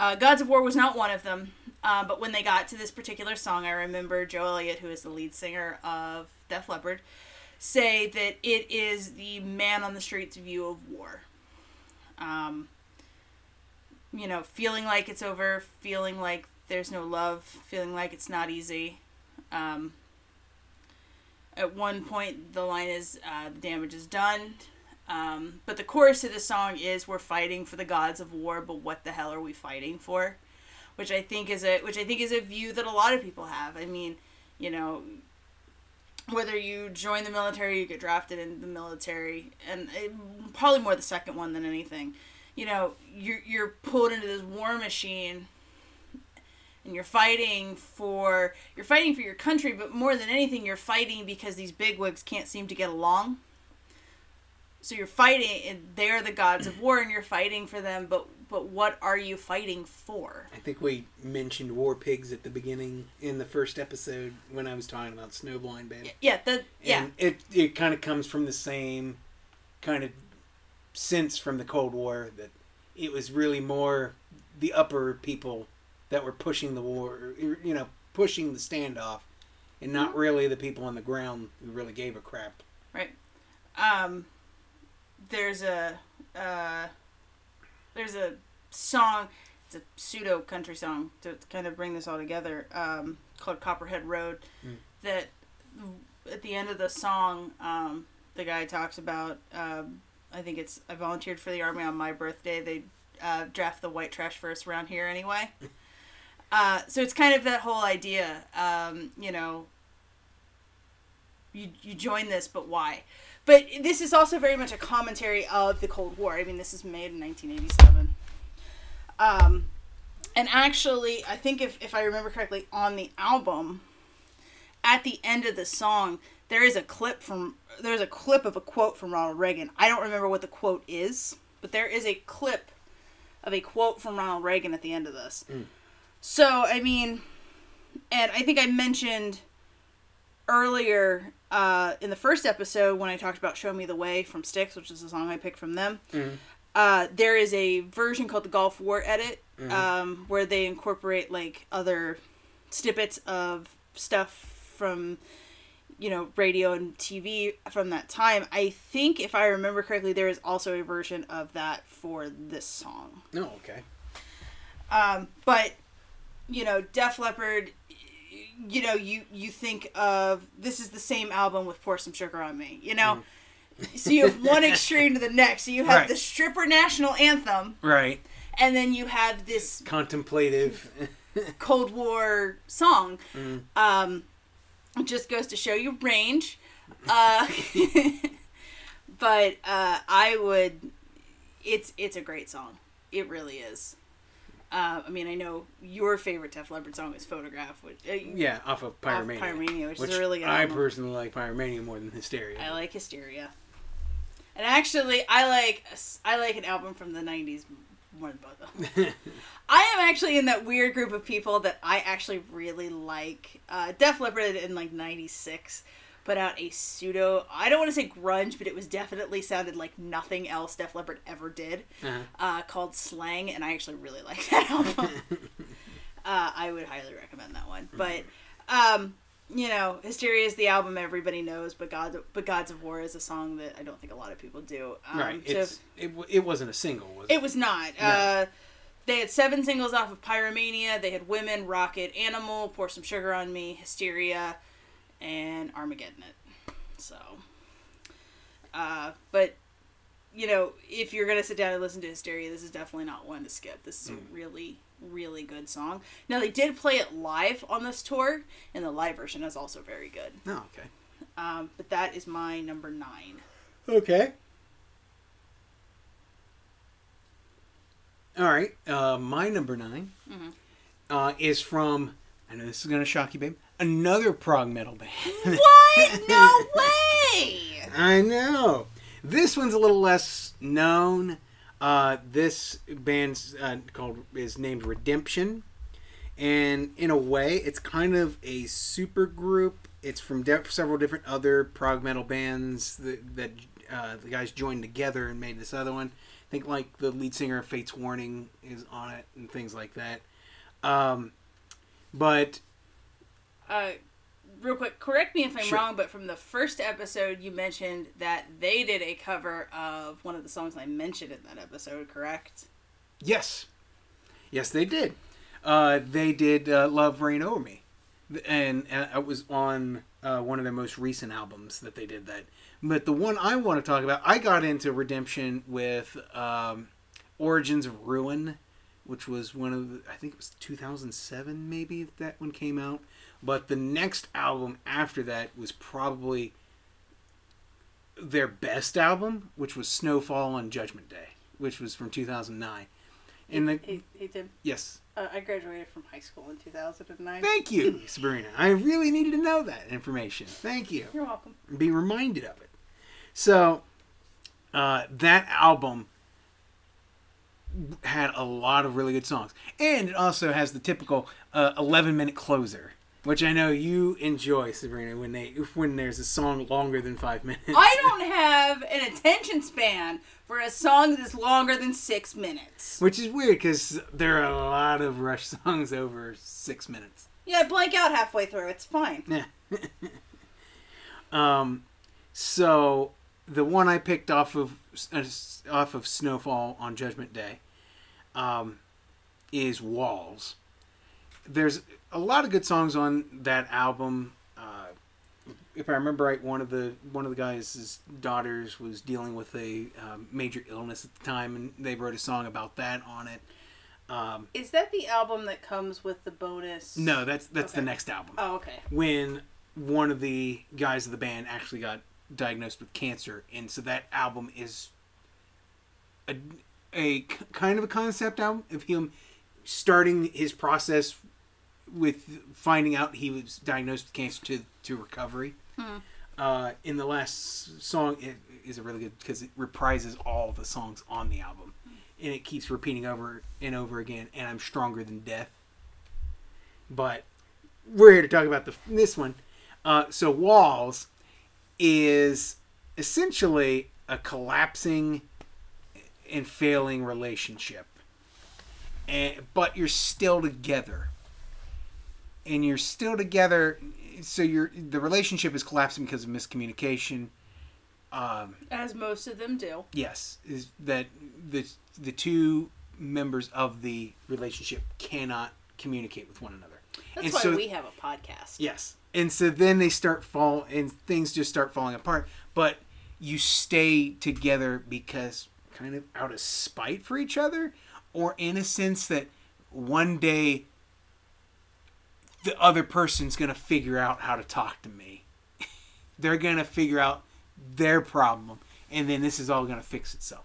Uh, Gods of War was not one of them, uh, but when they got to this particular song, I remember Joe Elliott, who is the lead singer of Def Leppard, say that it is the man on the street's view of war. Um, you know, feeling like it's over, feeling like there's no love, feeling like it's not easy. Um, at one point, the line is, uh, "The damage is done." Um, but the chorus of the song is "We're fighting for the gods of war, but what the hell are we fighting for?" Which I think is a which I think is a view that a lot of people have. I mean, you know, whether you join the military, you get drafted into the military, and it, probably more the second one than anything. You know, you're you're pulled into this war machine, and you're fighting for you're fighting for your country, but more than anything, you're fighting because these bigwigs can't seem to get along. So you're fighting, and they're the gods of war, and you're fighting for them. But but what are you fighting for? I think we mentioned war pigs at the beginning in the first episode when I was talking about Snowblind Band. Yeah, that yeah. And it it kind of comes from the same kind of sense from the Cold War that it was really more the upper people that were pushing the war, you know, pushing the standoff, and not really the people on the ground who really gave a crap. Right. Um, there's a uh, there's a song. It's a pseudo country song to kind of bring this all together. Um, called Copperhead Road. Mm. That at the end of the song, um, the guy talks about. Um, I think it's I volunteered for the army on my birthday. They uh, draft the white trash first around here anyway. <laughs> Uh, so it's kind of that whole idea, um, you know, you you join this, but why? But this is also very much a commentary of the Cold War. I mean, this is made in 1987. Um, and actually, I think if, if I remember correctly, on the album, at the end of the song, there is a clip from there's a clip of a quote from Ronald Reagan. I don't remember what the quote is, but there is a clip of a quote from Ronald Reagan at the end of this. Mm. So, I mean, and I think I mentioned earlier uh, in the first episode when I talked about "Show Me the Way" from Styx, which is a song I picked from them. Mhm. Uh, there is a version called the Gulf War edit Mhm. um, where they incorporate like other snippets of stuff from you know radio and TV from that time. I think if I remember correctly, there is also a version of that for this song. No, okay. Um, but you know, Def Leppard. You know, you you think of this is the same album with "Pour Some Sugar on Me." You know, so you have one <laughs> extreme to the next. So you have Right. the stripper national anthem, Right. and then you have this Contemplative. <laughs> Cold War song. Mm. Um, it just goes to show you range. Uh, <laughs> but uh, I would. It's it's a great song. It really is. Uh, I mean, I know your favorite Def Leppard song is "Photograph," which uh, yeah, off of off Pyromania. Pyromania, which, which is a really good. I album. personally like Pyromania more than Hysteria. I like Hysteria, and actually, I like I like an album from the '90s more than both of them. <laughs> I am actually in that weird group of people that I actually really like. Uh, Def Leppard in like '96 put out a pseudo. I don't want to say grunge, but it was definitely sounded like nothing else Def Leppard ever did. Uh-huh. Uh, called Slang, and I actually really <laughs> like that album. <laughs> uh, I would highly recommend that one. But um, you know, Hysteria is the album everybody knows, but Gods but Gods of War is a song that I don't think a lot of people do. Um, right. so- It's, it, w- it wasn't a single, was it? it was not. No. Uh, they had seven singles off of Pyromania. They had Women, Rocket, Animal, Pour Some Sugar on Me, Hysteria, and Armageddon It. So, uh, but, you know, if you're going to sit down and listen to Hysteria, this is definitely not one to skip. This is Mm. a really, really good song. Now, they did play it live on this tour, and the live version is also very good. No, okay. Um, but that is my number nine. Okay. All right. Uh, my number 9 Mhm. uh, is from, I know this is going to shock you, babe, another prog metal band. What? <laughs> No way! I know. This one's a little less known. Uh, this band's uh, called is named Redemption, and in a way, it's kind of a super group. It's from de- several different other prog metal bands that, that uh, the guys joined together and made this other one. I think like the lead singer of Fate's Warning is on it and things like that. Um, but uh, real quick, correct me if I'm Sure. wrong, but from the first episode, you mentioned that they did a cover of one of the songs I mentioned in that episode, correct? Yes. Yes, they did. Uh, they did uh, Love Rain Over Me. And, it was on uh, one of their most recent albums that they did that. But the one I want to talk about, I got into Redemption with um, Origins of Ruin, which was one of the, I think it was 2007 maybe that one came out. But the next album after that was probably their best album, which was Snowfall on Judgment Day, which was from 2009 In the Hey, hey Tim. yes, Uh, I graduated from high school in 2009. thank you, Sabrina. I really needed to know that information. Thank you. You're welcome. be reminded of it. So, uh, that album had a lot of really good songs, and it also has the typical uh, eleven-minute closer, which I know you enjoy, Sabrina. When they when there's a song longer than five minutes. I don't have an attention span for a song that's longer than six minutes. Which is weird because there are a lot of Rush songs over six minutes. Yeah, I blank out halfway through. It's fine. Yeah. <laughs> um, so the one I picked off of uh, off of Snowfall on Judgment Day, um, is Walls. There's a lot of good songs on that album. Uh, if I remember right, one of the one of the guys' daughters was dealing with a um, major illness at the time, and they wrote a song about that on it. Um, Is that the album that comes with the bonus? no, that's that's the next album. Oh, okay. when one of the guys of the band actually got diagnosed with cancer, and so that album is a, a kind of a concept album of him starting his process with finding out he was diagnosed with cancer to to recovery. Uh, in the last song, it is a really good because it reprises all the songs on the album, and it keeps repeating over and over again. And I'm stronger than death. But we're here to talk about the this one. Uh, so walls is essentially a collapsing and failing relationship, and but you're still together, and you're still together. So you're the relationship is collapsing because of miscommunication. Um, As most of them do. yes, is that the the two members of the relationship cannot communicate with one another. That's And why so- we have a podcast. Yes. And so then they start fall and things just start falling apart. But you stay together because kind of out of spite for each other or in a sense that one day the other person's going to figure out how to talk to me. <laughs> They're going to figure out their problem and then this is all going to fix itself.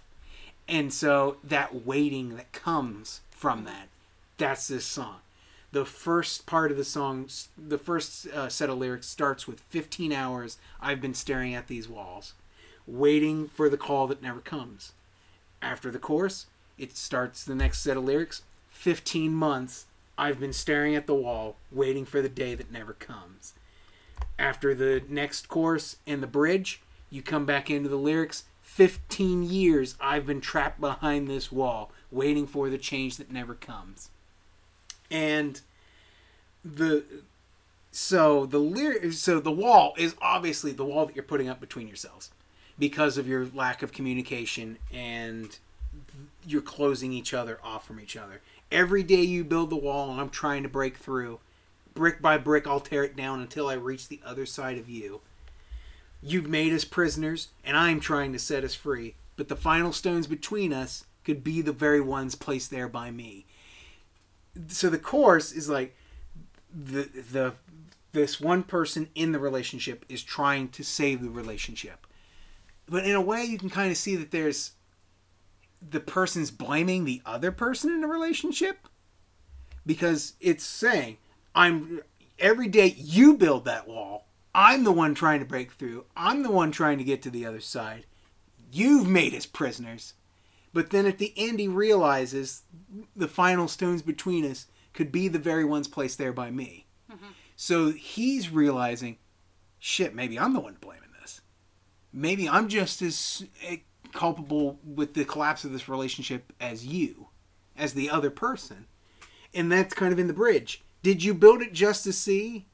And so that waiting that comes from that, that's this song. The first part of the song, the first uh, set of lyrics starts with 15 hours I've been staring at these walls, waiting for the call that never comes. After the chorus, it starts the next set of lyrics 15 months I've been staring at the wall, waiting for the day that never comes. After the next chorus and the bridge, you come back into the lyrics 15 years I've been trapped behind this wall, waiting for the change that never comes. And the so the lyric so the wall is obviously the wall that you're putting up between yourselves because of your lack of communication and you're closing each other off from each other. Every day you build the wall and I'm trying to break through. Brick by brick I'll tear it down until I reach the other side of you. You've made us prisoners and I'm trying to set us free, but the final stones between us could be the very ones placed there by me. So the course is like the the this one person in the relationship is trying to save the relationship. But in a way you can kind of see that there's the person's blaming the other person in a relationship because it's saying I'm every day you build that wall. I'm the one trying to break through. I'm the one trying to get to the other side. You've made us prisoners. But then at the end he realizes the final stones between us could be the very ones placed there by me. Mm-hmm. So he's realizing, shit, maybe I'm the one in this. Maybe I'm just as culpable with the collapse of this relationship as you, as the other person. And that's kind of in the bridge. Did you build it just to see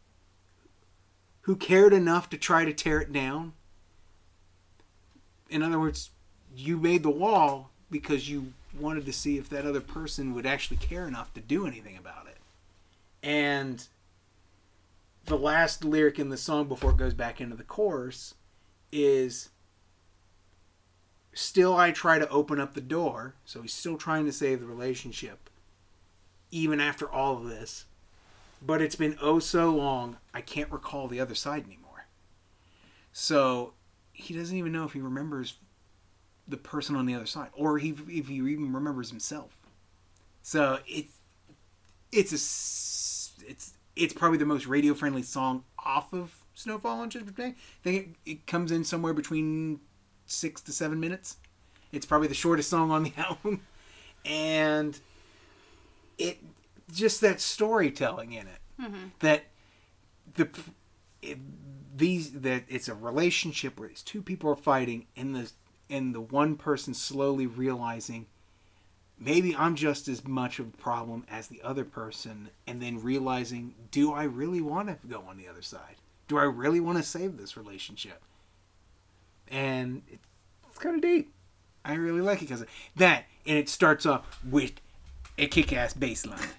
who cared enough to try to tear it down? In other words, you made the wall because you wanted to see if that other person would actually care enough to do anything about it. And the last lyric in the song before it goes back into the chorus is still I try to open up the door. So he's still trying to save the relationship even after all of this. But it's been oh so long, I can't recall the other side anymore. So he doesn't even know if he remembers the person on the other side or he, if he even remembers himself. So it's it's a it's it's probably the most radio friendly song off of Snowfall on Judgment Day. I think it, it comes in somewhere between six to seven minutes. It's probably the shortest song on the <laughs> album, and it just that storytelling in it. Mm-hmm. That the it, these that it's a relationship where these two people are fighting and the and the one person slowly realizing maybe I'm just as much of a problem as the other person and then realizing do I really want to go on the other side? Do I really want to save this relationship and it's kind of deep I really like it because that and it starts off with a kick-ass bass line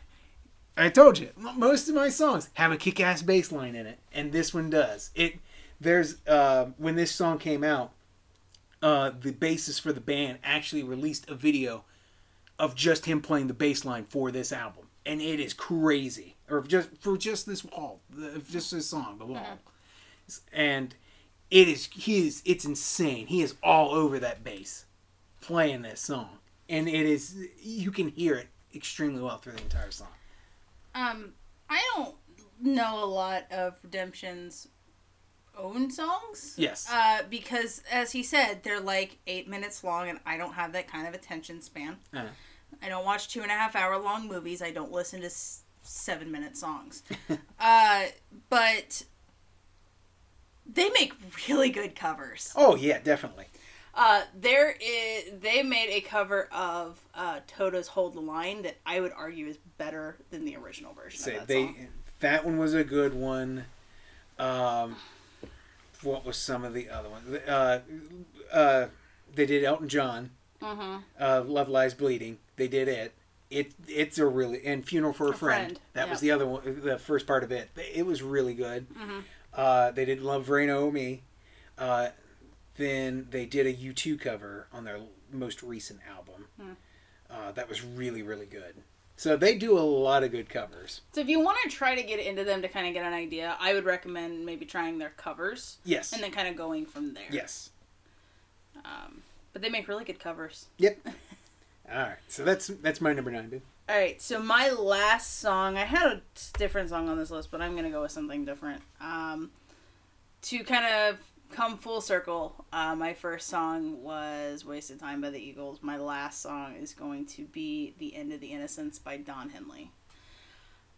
I told you, most of my songs have a kick-ass bass line in it, and this one does. It there's uh, when this song came out, uh, the bassist for the band actually released a video of just him playing the bass line for this album, and it is crazy. Or just for just this wall, the- just this song, the wall, and it is he is it's insane. He is all over that bass, playing this song, and it is you can hear it extremely well through the entire song. Um, I don't know a lot of Redemption's own songs. Yes. Uh, because as he said, they're like eight minutes long, and I don't have that kind of attention span. Uh. I don't watch two and a half hour long movies. I don't listen to s- seven minute songs. <laughs> uh, but they make really good covers. Oh yeah, definitely. Uh, there is. They made a cover of uh, Toto's "Hold the Line" that I would argue is better than the original version Say that they song. that one was a good one. Um, what was some of the other ones? Uh, uh, they did Elton John. Mm-hmm. Uh, Love Lies Bleeding. They did it. It it's a really and Funeral for a, A Friend. Friend, That was the other one. The first part of it. It was really good. Mhm. Uh, they did Love Reign O'er Me. Uh, then they did a U2 cover on their most recent album. Hmm. Uh, that was really really good. So they do a lot of good covers. So if you want to try to get into them to kind of get an idea, I would recommend maybe trying their covers Yes. and then kind of going from there. yes. Um, but they make really good covers. Yep. <laughs> All right. So that's that's my number nine, babe. All right, so my last song, I had a different song on this list, but I'm gonna go with something different. Um, to kind of come full circle, uh, my first song was "Wasted Time" by the Eagles. My last song is going to be "The End of the Innocence" by Don Henley.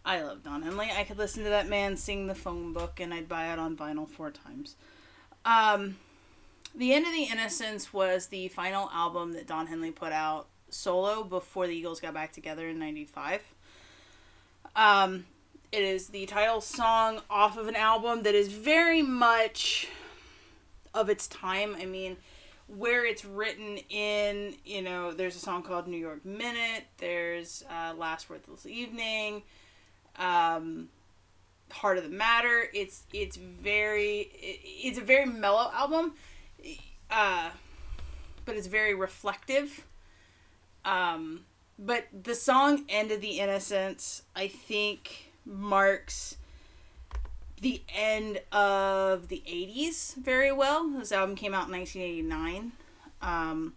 I love Don Henley. I could listen to that man sing the phone book, and I'd buy it on vinyl four times. Um, "The End of the Innocence" was the final album that Don Henley put out solo before the Eagles got back together in 95. Um, it is the title song off of an album that is very much of its time. I mean, where it's written in, you know, there's a song called New York Minute, there's uh, Last Worthless Evening, um, Heart of the Matter. It's it's very it, it's a very mellow album, uh, but it's very reflective. Um, but the song "End of the Innocence" I think marks the end of the 80s very well. This album came out in 1989. Um,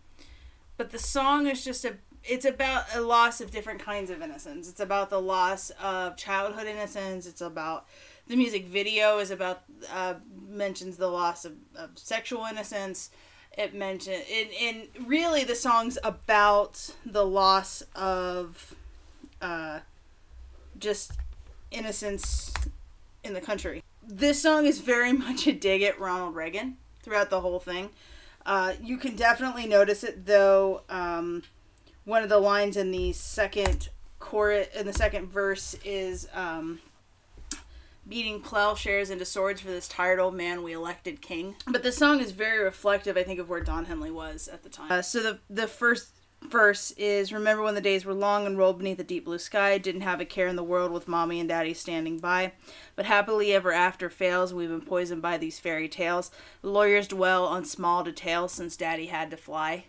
but the song is just a it's about a loss of different kinds of innocence. It's about the loss of childhood innocence. It's about the music video is about uh, mentions the loss of, of sexual innocence. It mentioned it, and really the song's about the loss of uh, just innocence in the country. This song is very <laughs> much a dig at Ronald Reagan throughout the whole thing. Uh, you can definitely notice it though. Um, one of the lines in the second chorus in the second verse is um, beating plowshares into swords for this tired old man we elected king. But the song is very reflective, I think, of where Don Henley was at the time. Uh, so the the first verse is remember when the days were long and rolled beneath a deep blue sky? Didn't have a care in the world with mommy and daddy standing by. But happily ever after fails we've been poisoned by these fairy tales. Lawyers dwell on small details since daddy had to fly.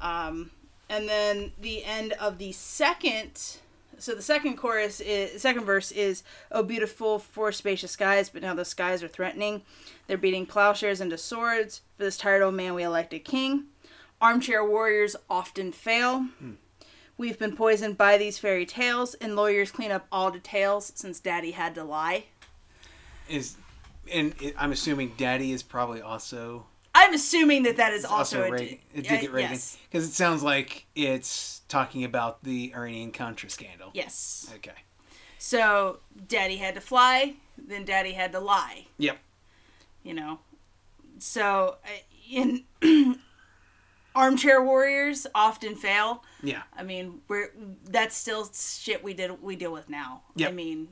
Um, and then the end of the second so the second chorus is second verse is oh beautiful for spacious skies but now the skies are threatening. They're beating plowshares into swords. For this tired old man we elected king. Armchair warriors often fail. Hmm. We've been poisoned by these fairy tales, and lawyers clean up all details since Daddy had to lie. Is and I'm assuming Daddy is probably also I'm assuming that that is also, also, a Reagan. di- a dig uh, Reagan Yes. because it sounds like it's talking about the Iranian Contra scandal. Yes. Okay. So Daddy had to fly, then Daddy had to lie. Yep. You know. So in <clears throat> armchair warriors often fail. Yeah. I mean, we're that's still shit we did we deal with now. I mean,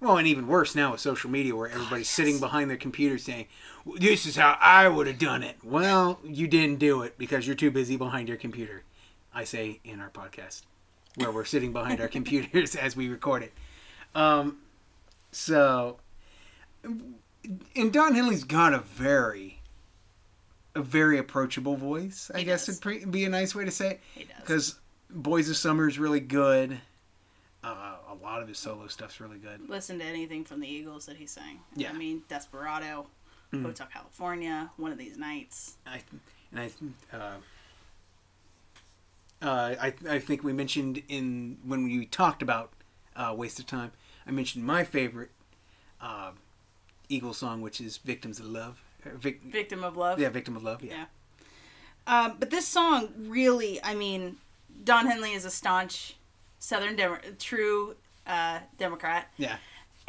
Well, and even worse now with social media, where everybody's sitting behind their computer saying, "This is how I would have done it." Well, you didn't do it because you're too busy behind your computer. I say in our podcast, where we're sitting behind our <laughs> computers as we record it. Um, so, and Don Henley's got a very, a very approachable voice. I He guess does. would pre- be a nice way to say it. he does. Because Boys of Summer is really good. Uh, a lot of his solo stuff's really good. listen to anything from the Eagles that he sang. Yeah. I mean, Desperado, Mhm. Hotel California, One of These Nights. I and I uh, uh, I I think we mentioned in when we talked about uh, waste of time. I mentioned my favorite uh, Eagle song, which is "Victims of Love." Uh, Vic, Victim of Love. yeah, "Victim of Love." Yeah. Yeah. Um, but this song really, I mean, Don Henley is a staunch Southern Demo- true uh, Democrat, yeah,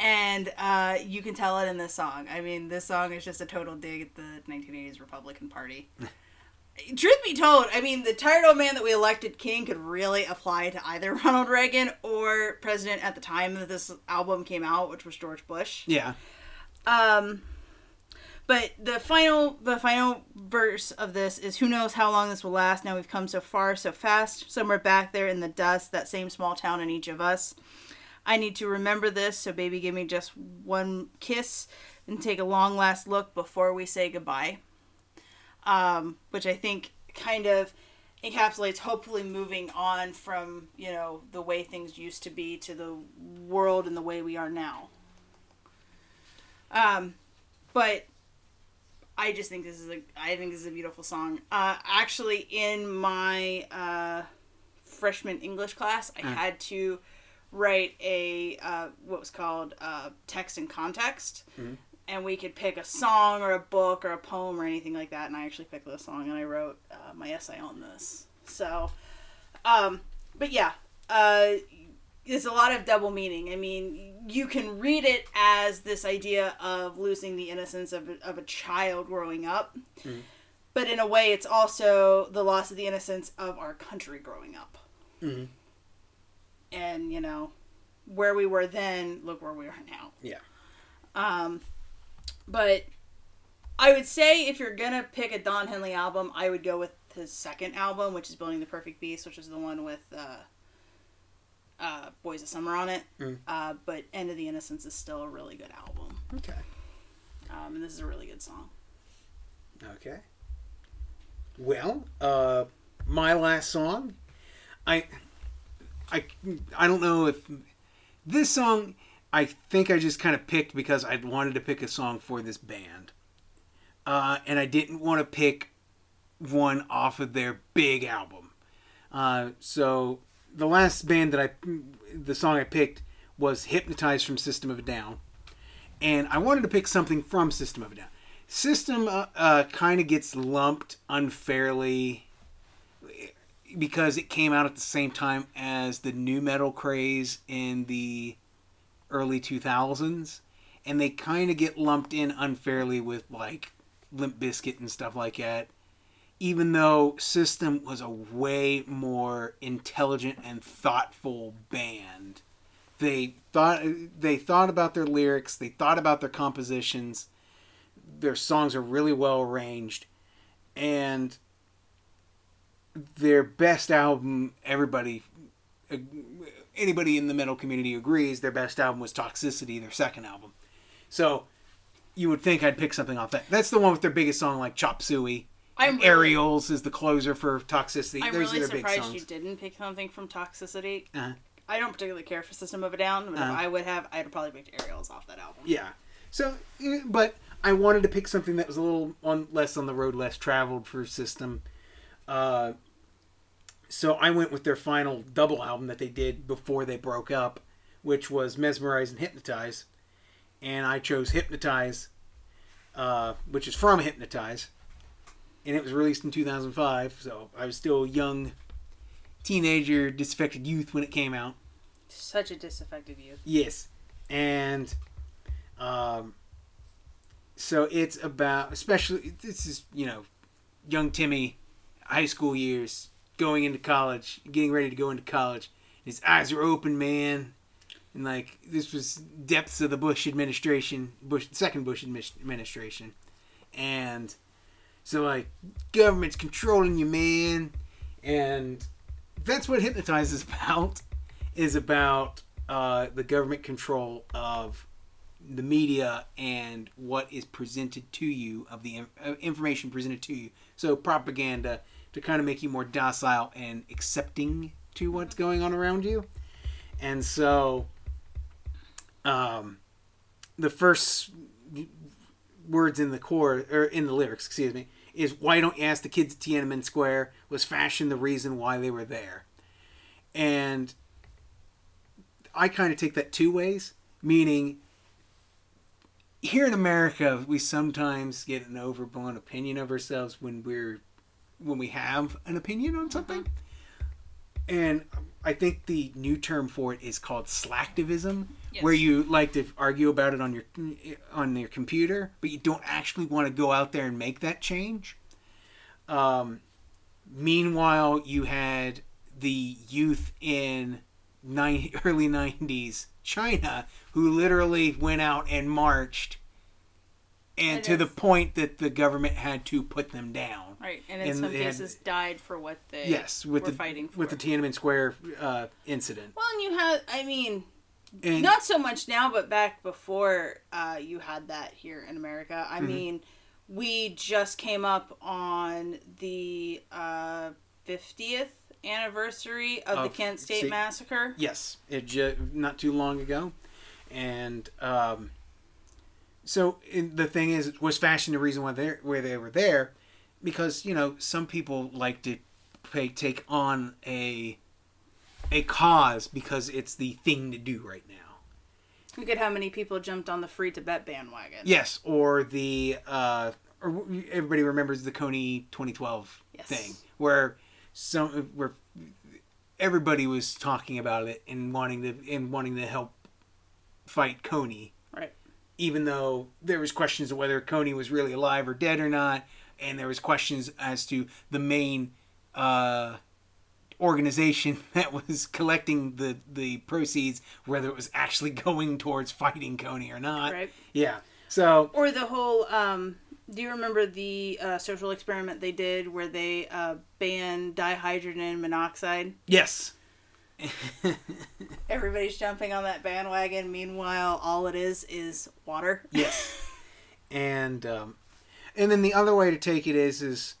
and uh, you can tell it in this song. I mean, this song is just a total dig at the 1980s Republican Party. <laughs> Truth be told, I mean, the tired old man that we elected king could really apply to either <laughs> Ronald Reagan or president at the time that this album came out, which was George Bush. yeah, Um, but the final the final verse of this is who knows how long this will last. Now we've come so far so fast. Somewhere back there in the dust, that same small town in each of us. I need to remember this, so baby, give me just one kiss and take a long last look before we say goodbye. Um, which I think kind of encapsulates hopefully moving on from you know the way things used to be to the world and the way we are now. Um, but I just think this is a I think this is a beautiful song. Uh, actually, in my uh, freshman English class, I Uh. had to write a uh, what was called uh, text and context, Mhm. and we could pick a song or a book or a poem or anything like that. And I actually picked this song, and I wrote uh, my essay on this. So, um, but yeah, uh, there's a lot of double meaning. I mean, you can read it as this idea of losing the innocence of a, of a child growing up, Mhm. but in a way, it's also the loss of the innocence of our country growing up. Mhm. And you know, where we were then, look where we are now. Yeah. Um, but I would say if you're gonna pick a Don Henley album, I would go with his second album, which is Building the Perfect Beast, which is the one with uh, uh, Boys of Summer on it. Mm. Uh, but End of the Innocence is still a really good album, Okay. um, and this is a really good song. Okay. Well, uh, my last song, I, I, I don't know if this song. I think I just kind of picked because I wanted to pick a song for this band, uh, and I didn't want to pick one off of their big album. Uh, so the last band that I, the song I picked was "Hypnotized" from System of a Down, and I wanted to pick something from System of a Down. System uh, uh, kind of gets lumped unfairly because it came out at the same time as the new metal craze in the early 2000s and they kind of get lumped in unfairly with like Limp Bizkit and stuff like that even though System was a way more intelligent and thoughtful band. They thought they thought about their lyrics they thought about their compositions their songs are really well arranged and their best album everybody anybody in the metal community agrees their best album was toxicity their second album so you would think i'd pick something off that that's the one with their biggest song like chop suey I'm really, aerials is the closer for toxicity I'm those really are their big surprised you didn't pick something from Toxicity. Uh-huh. I don't particularly care for System of a Down, but Uh-huh. if I would have, I'd have probably picked Aerials off that album. Yeah. So, eh, but I wanted to pick something that was a little on less on the road, less traveled for system. Uh, so I went with their final double album that they did before they broke up, which was Mezmerize and Hypnotize. And I chose Hypnotize, uh, which is from Hypnotize. And it was released in 2005, so I was still a young teenager, disaffected youth when it came out. Such a disaffected youth. Yes. And um, so it's about, especially, this is, you know, young Timmy, high school years, going into college, getting ready to go into college. His eyes are open, man. And like this was depths of the Bush administration, Bush second Bush administration, and so like government's controlling you, man, and that's what hypnotize is <laughs> about. Is about uh, the government control of the media and what is presented to you of the uh, information presented to you. So propaganda to kind of make you more docile and accepting to what's going on around you. And so, um, the first words in the core or in the lyrics, excuse me, is "Why don't you ask the kids at Tiananmen Square?" Was fashion the reason why they were there? And I kind of take that two ways, meaning here in America, we sometimes get an overblown opinion of ourselves when we're when we have an opinion on something. And I think the new term for it is called slacktivism, Yes. where you like to argue about it on your on your computer, but you don't actually want to go out there and make that change. Um, meanwhile, you had the youth in nine, <laughs> early '90s China who literally went out and marched, and And to the point that the government had to put them down. Right, and in And some had- cases died for what they Yes, with were the fighting for. with the Tiananmen Square uh, incident. well, and you had, I mean, And not so much now, but back before uh, you had that here in America. Mm-hmm. I mean, we just came up on the uh, 50th anniversary of, the Kent State see- Massacre. Yes, it ju- not too long ago, and um, so in, the thing is, was fashion the reason why they where they were there? Because you know some people like to pay, take on a a cause because it's the thing to do right now. Look at how many people jumped on the free Tibet bandwagon. Yes, or the uh, or everybody remembers the Kony 2012 Yes. thing where some where everybody was talking about it and wanting to and wanting to help fight Kony. Even though there was questions of whether Kony was really alive or dead or not, and there was questions as to the main uh, organization <laughs> that was collecting the the proceeds, whether it was actually <laughs> going towards fighting Kony or not. Right. Yeah. So Or the whole. Um, do you remember the uh, social experiment they did where they uh, banned dihydrogen monoxide? yes. <laughs> Everybody's jumping on that bandwagon. Meanwhile, all it is is water. yes. <laughs> And um, and then the other way to take it is is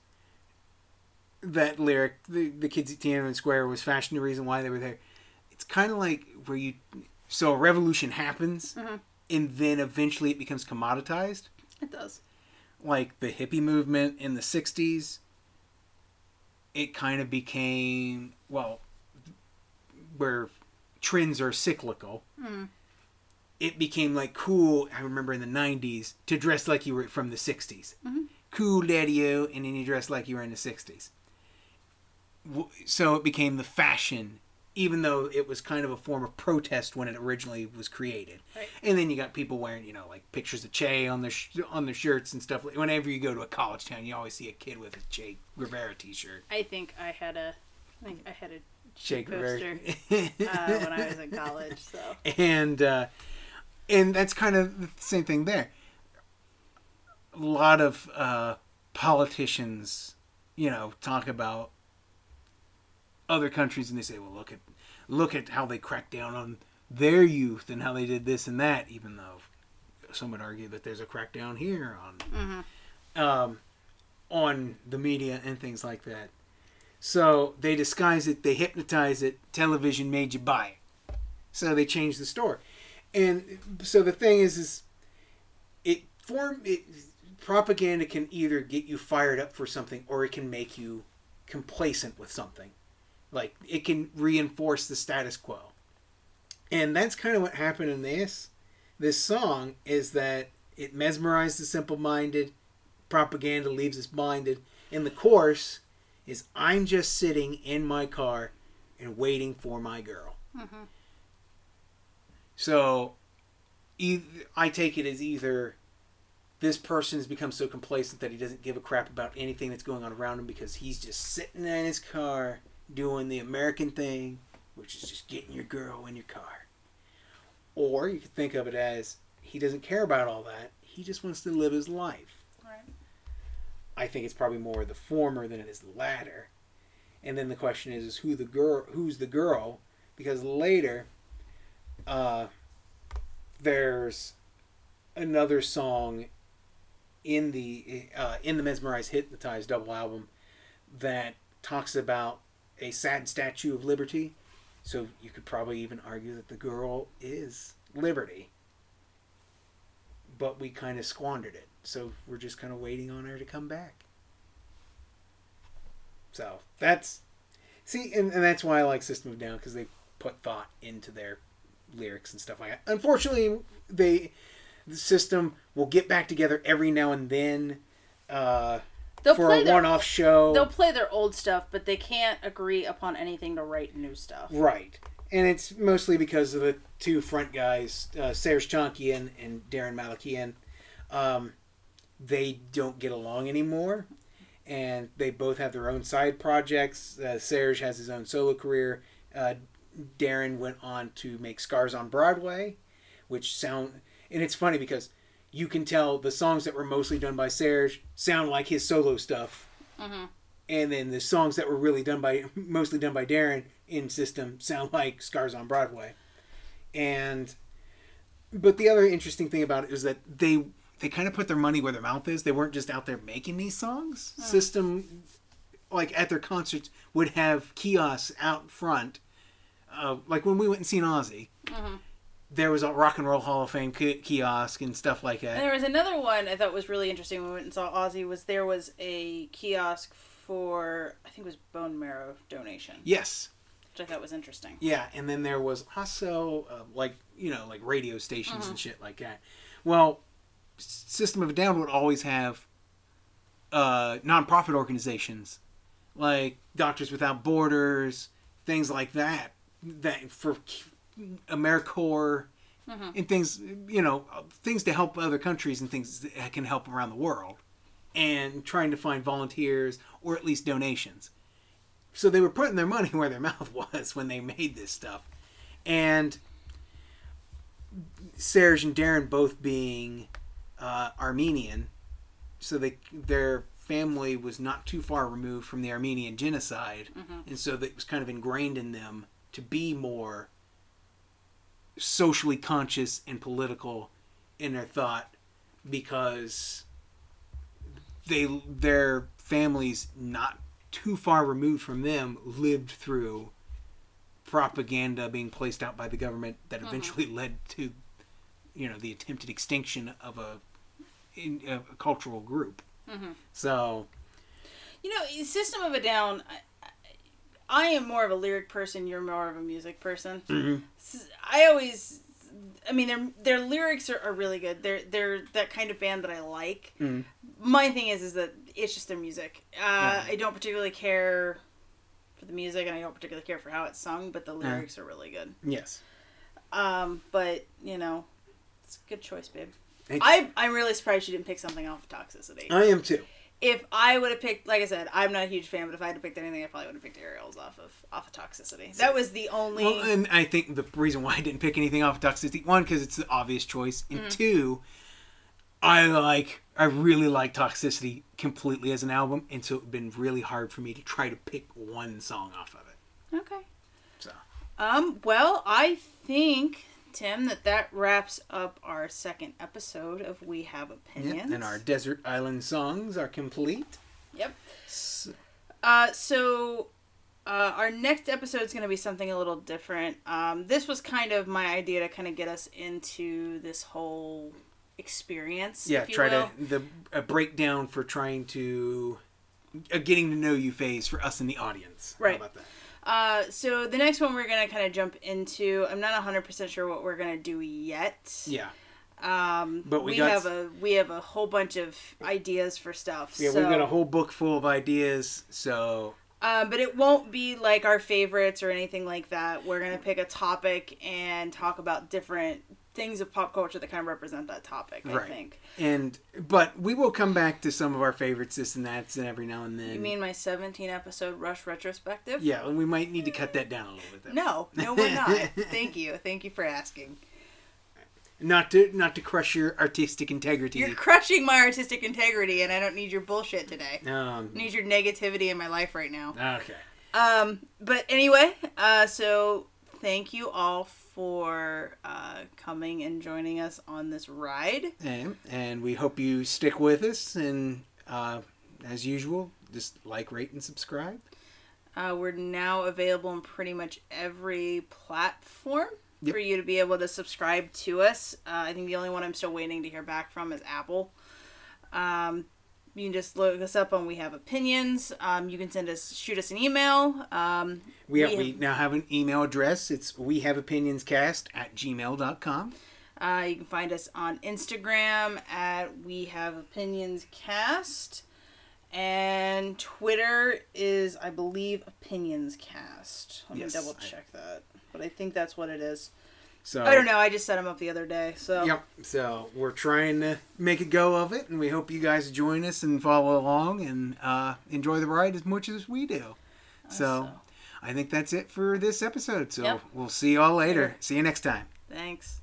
that lyric, the the kids at Tiananmen Square was fashion the reason why they were there. It's kind of like where you so a revolution happens Mhm. and then eventually it becomes commoditized. It does. like the hippie movement in the 60s it kind of became well where trends are cyclical Mhm. it became like cool i remember in the 90s to dress like you were from the 60s Mhm. cool daddy-o and then you dress like you were in the 60s so it became the fashion even though it was kind of a form of protest when it originally was created Right. and then you got people wearing, you know, like pictures of Che on their sh- on their shirts and stuff. Whenever you go to a college town, you always see a kid with a Che Guevara T-shirt. I think I had a. I think I had a Che Guevara. uh, when I was in college. So <laughs> and uh, and that's kind of the same thing there. A lot of uh, politicians, you know, talk about other countries and they say, "Well, look at look at how they cracked down on their youth and how they did this and that," even though some would argue that there's a crackdown here on um, on the media and things like that. So they disguise it, they hypnotize it. Television made you buy it, so they change the story. And so the thing is, is it form it propaganda can either get you fired up for something or it can make you complacent with something. Like it can reinforce the status quo. And that's kind of what happened in this this song is that it mesmerized the simple-minded, propaganda leaves us blinded. And the chorus is I'm just sitting in my car and waiting for my girl. Mhm. So I take it as either this person has become so complacent that he doesn't give a crap about anything that's going on around him because he's just sitting in his car doing the American thing, which is just getting your girl in your car. Or you could think of it as he doesn't care about all that. He just wants to live his life. I think it's probably more the former than it is the latter. And then the question is, is who the girl? Who's the girl? Because later, uh, there's another song in the uh, in the mesmerized hypnotized double album that talks about a sad statue of liberty. So you could probably even argue that the girl is liberty. But we kind of squandered it. So we're just kind of waiting on her to come back. So that's see, and, and that's why I like System of Down because they put thought into their lyrics and stuff like that. Unfortunately, they the system will get back together every now and then uh, They'll for play a their one-off show. they'll play their old stuff, but they can't agree upon anything to write new stuff. Right. And it's mostly because of the two front guys, uh, Serj Tankian and Daron Malakian. Um, they don't get along anymore. And they both have their own side projects. Uh, Serj has his own solo career. Uh, Daron went on to make Scars on Broadway, which sound. And it's funny because you can tell the songs that were mostly done by Serj sound like his solo stuff Mhm. and then the songs that were really done by <laughs> mostly done by Daron in System sound like Scars on Broadway. And but the other interesting thing about it is that they they kind of put their money where their mouth is. They weren't just out there making these songs. System like at their concerts would have kiosks out front. Uh, like when we went and seen Ozzy, Mhm. there was a Rock and Roll Hall of Fame ki- kiosk and stuff like And that. there was another one I thought was really interesting when we went and saw Ozzy was there was a kiosk for I think it was bone marrow donation, Yes, which I thought was interesting. Yeah, and then there was also uh, like you know like radio stations and shit like that. Well, System of a Down would always have uh, nonprofit organizations like Doctors Without Borders, things like that. That for AmeriCorps Mhm. and things you know things to help other countries and things that can help around the world, and trying to find volunteers or at least donations so they were putting their money <laughs> where their mouth was when they made this stuff and serj and daron both being uh, armenian so they their family was not too far removed from the armenian genocide Mhm. and so that it was kind of ingrained in them to be more socially conscious and political in their thought because they their families not too far removed from them lived through propaganda being placed out by the government that eventually led to you know the attempted extinction of a, in, a cultural group Mhm. so You know, System of a Down. I, I- am more of a lyric person. You're more of a music person. mhm. S- I always, I mean, their their lyrics are, are really good. They're they're that kind of band that I like. Mhm. My thing is, is that it's just their music. Uh, I don't particularly care for the music, and I don't particularly care for how it's sung, but the lyrics are really good. yes Um, but you know, it's a good choice, babe. Thank I I'm really surprised you didn't pick something off of Toxicity. i am too if I would have picked, like I said, I'm not a huge fan, but if I had to pick anything, I probably would have picked Aerials off of off of Toxicity. That was the only. Well, and I think the reason why I didn't pick anything off of Toxicity, one, because it's the obvious choice, and two, I like, I really like Toxicity completely as an album, and so it's been really hard for me to try to pick one song off of it. okay. So, Um. Well, I think Tim that that wraps up our second episode of We Have Opinions. and our Desert Island songs are complete. Yep. S- Uh. So. Uh, our next episode is going to be something a little different. Um, this was kind of my idea to kind of get us into this whole experience. Yeah, try will. to the a breakdown for trying to a getting to know you phase for us in the audience. How Right. about that? Uh, so the next one we're gonna kind of jump into. I'm not 100 percent sure what we're gonna do yet. Yeah. Um, But we we have a we have a whole bunch of ideas for stuff. Yeah, so, we've got a whole book full of ideas. So Um, but it won't be like our favorites or anything like that. We're gonna pick a topic and talk about different things of pop culture that kind of represent that topic. I Right. think. and but we will come back to some of our favorites, this and that, and every now and then. You mean my 17 episode Rush retrospective? Yeah, and we might need to cut that down a little bit. Though. No, no, we're not. <laughs> Thank you, thank you for asking. Not to not to crush your artistic integrity. You're crushing my artistic integrity, and I don't need your bullshit today. Um, I need your negativity in my life right now. okay. Um, but anyway, uh, so thank you all for uh, coming and joining us on this ride. And, and we hope you stick with us. And uh, as usual, just like, rate, and subscribe. Uh, we're now available in pretty much every platform Yep. for you to be able to subscribe to us. Uh, I think the only one I'm still waiting to hear back from is Apple. Um, you can just look us up on We Have Opinions. Um, you can send us, shoot us an email. Um, We, have, We we now have an email address. It's we have opinionscast at gmail.com. Uh, you can find us on Instagram at We Have Opinions Cast, and Twitter is, I believe, Opinions Cast. Let Yes. me double check that, but I think that's what it is. So I don't know. I just set them up the other day, so Yep. So we're trying to make a go of it, and we hope you guys join us and follow along and uh, enjoy the ride as much as we do. So so. I think that's it for this episode. So Yep. we'll see y'all later. Later. See you next time. thanks.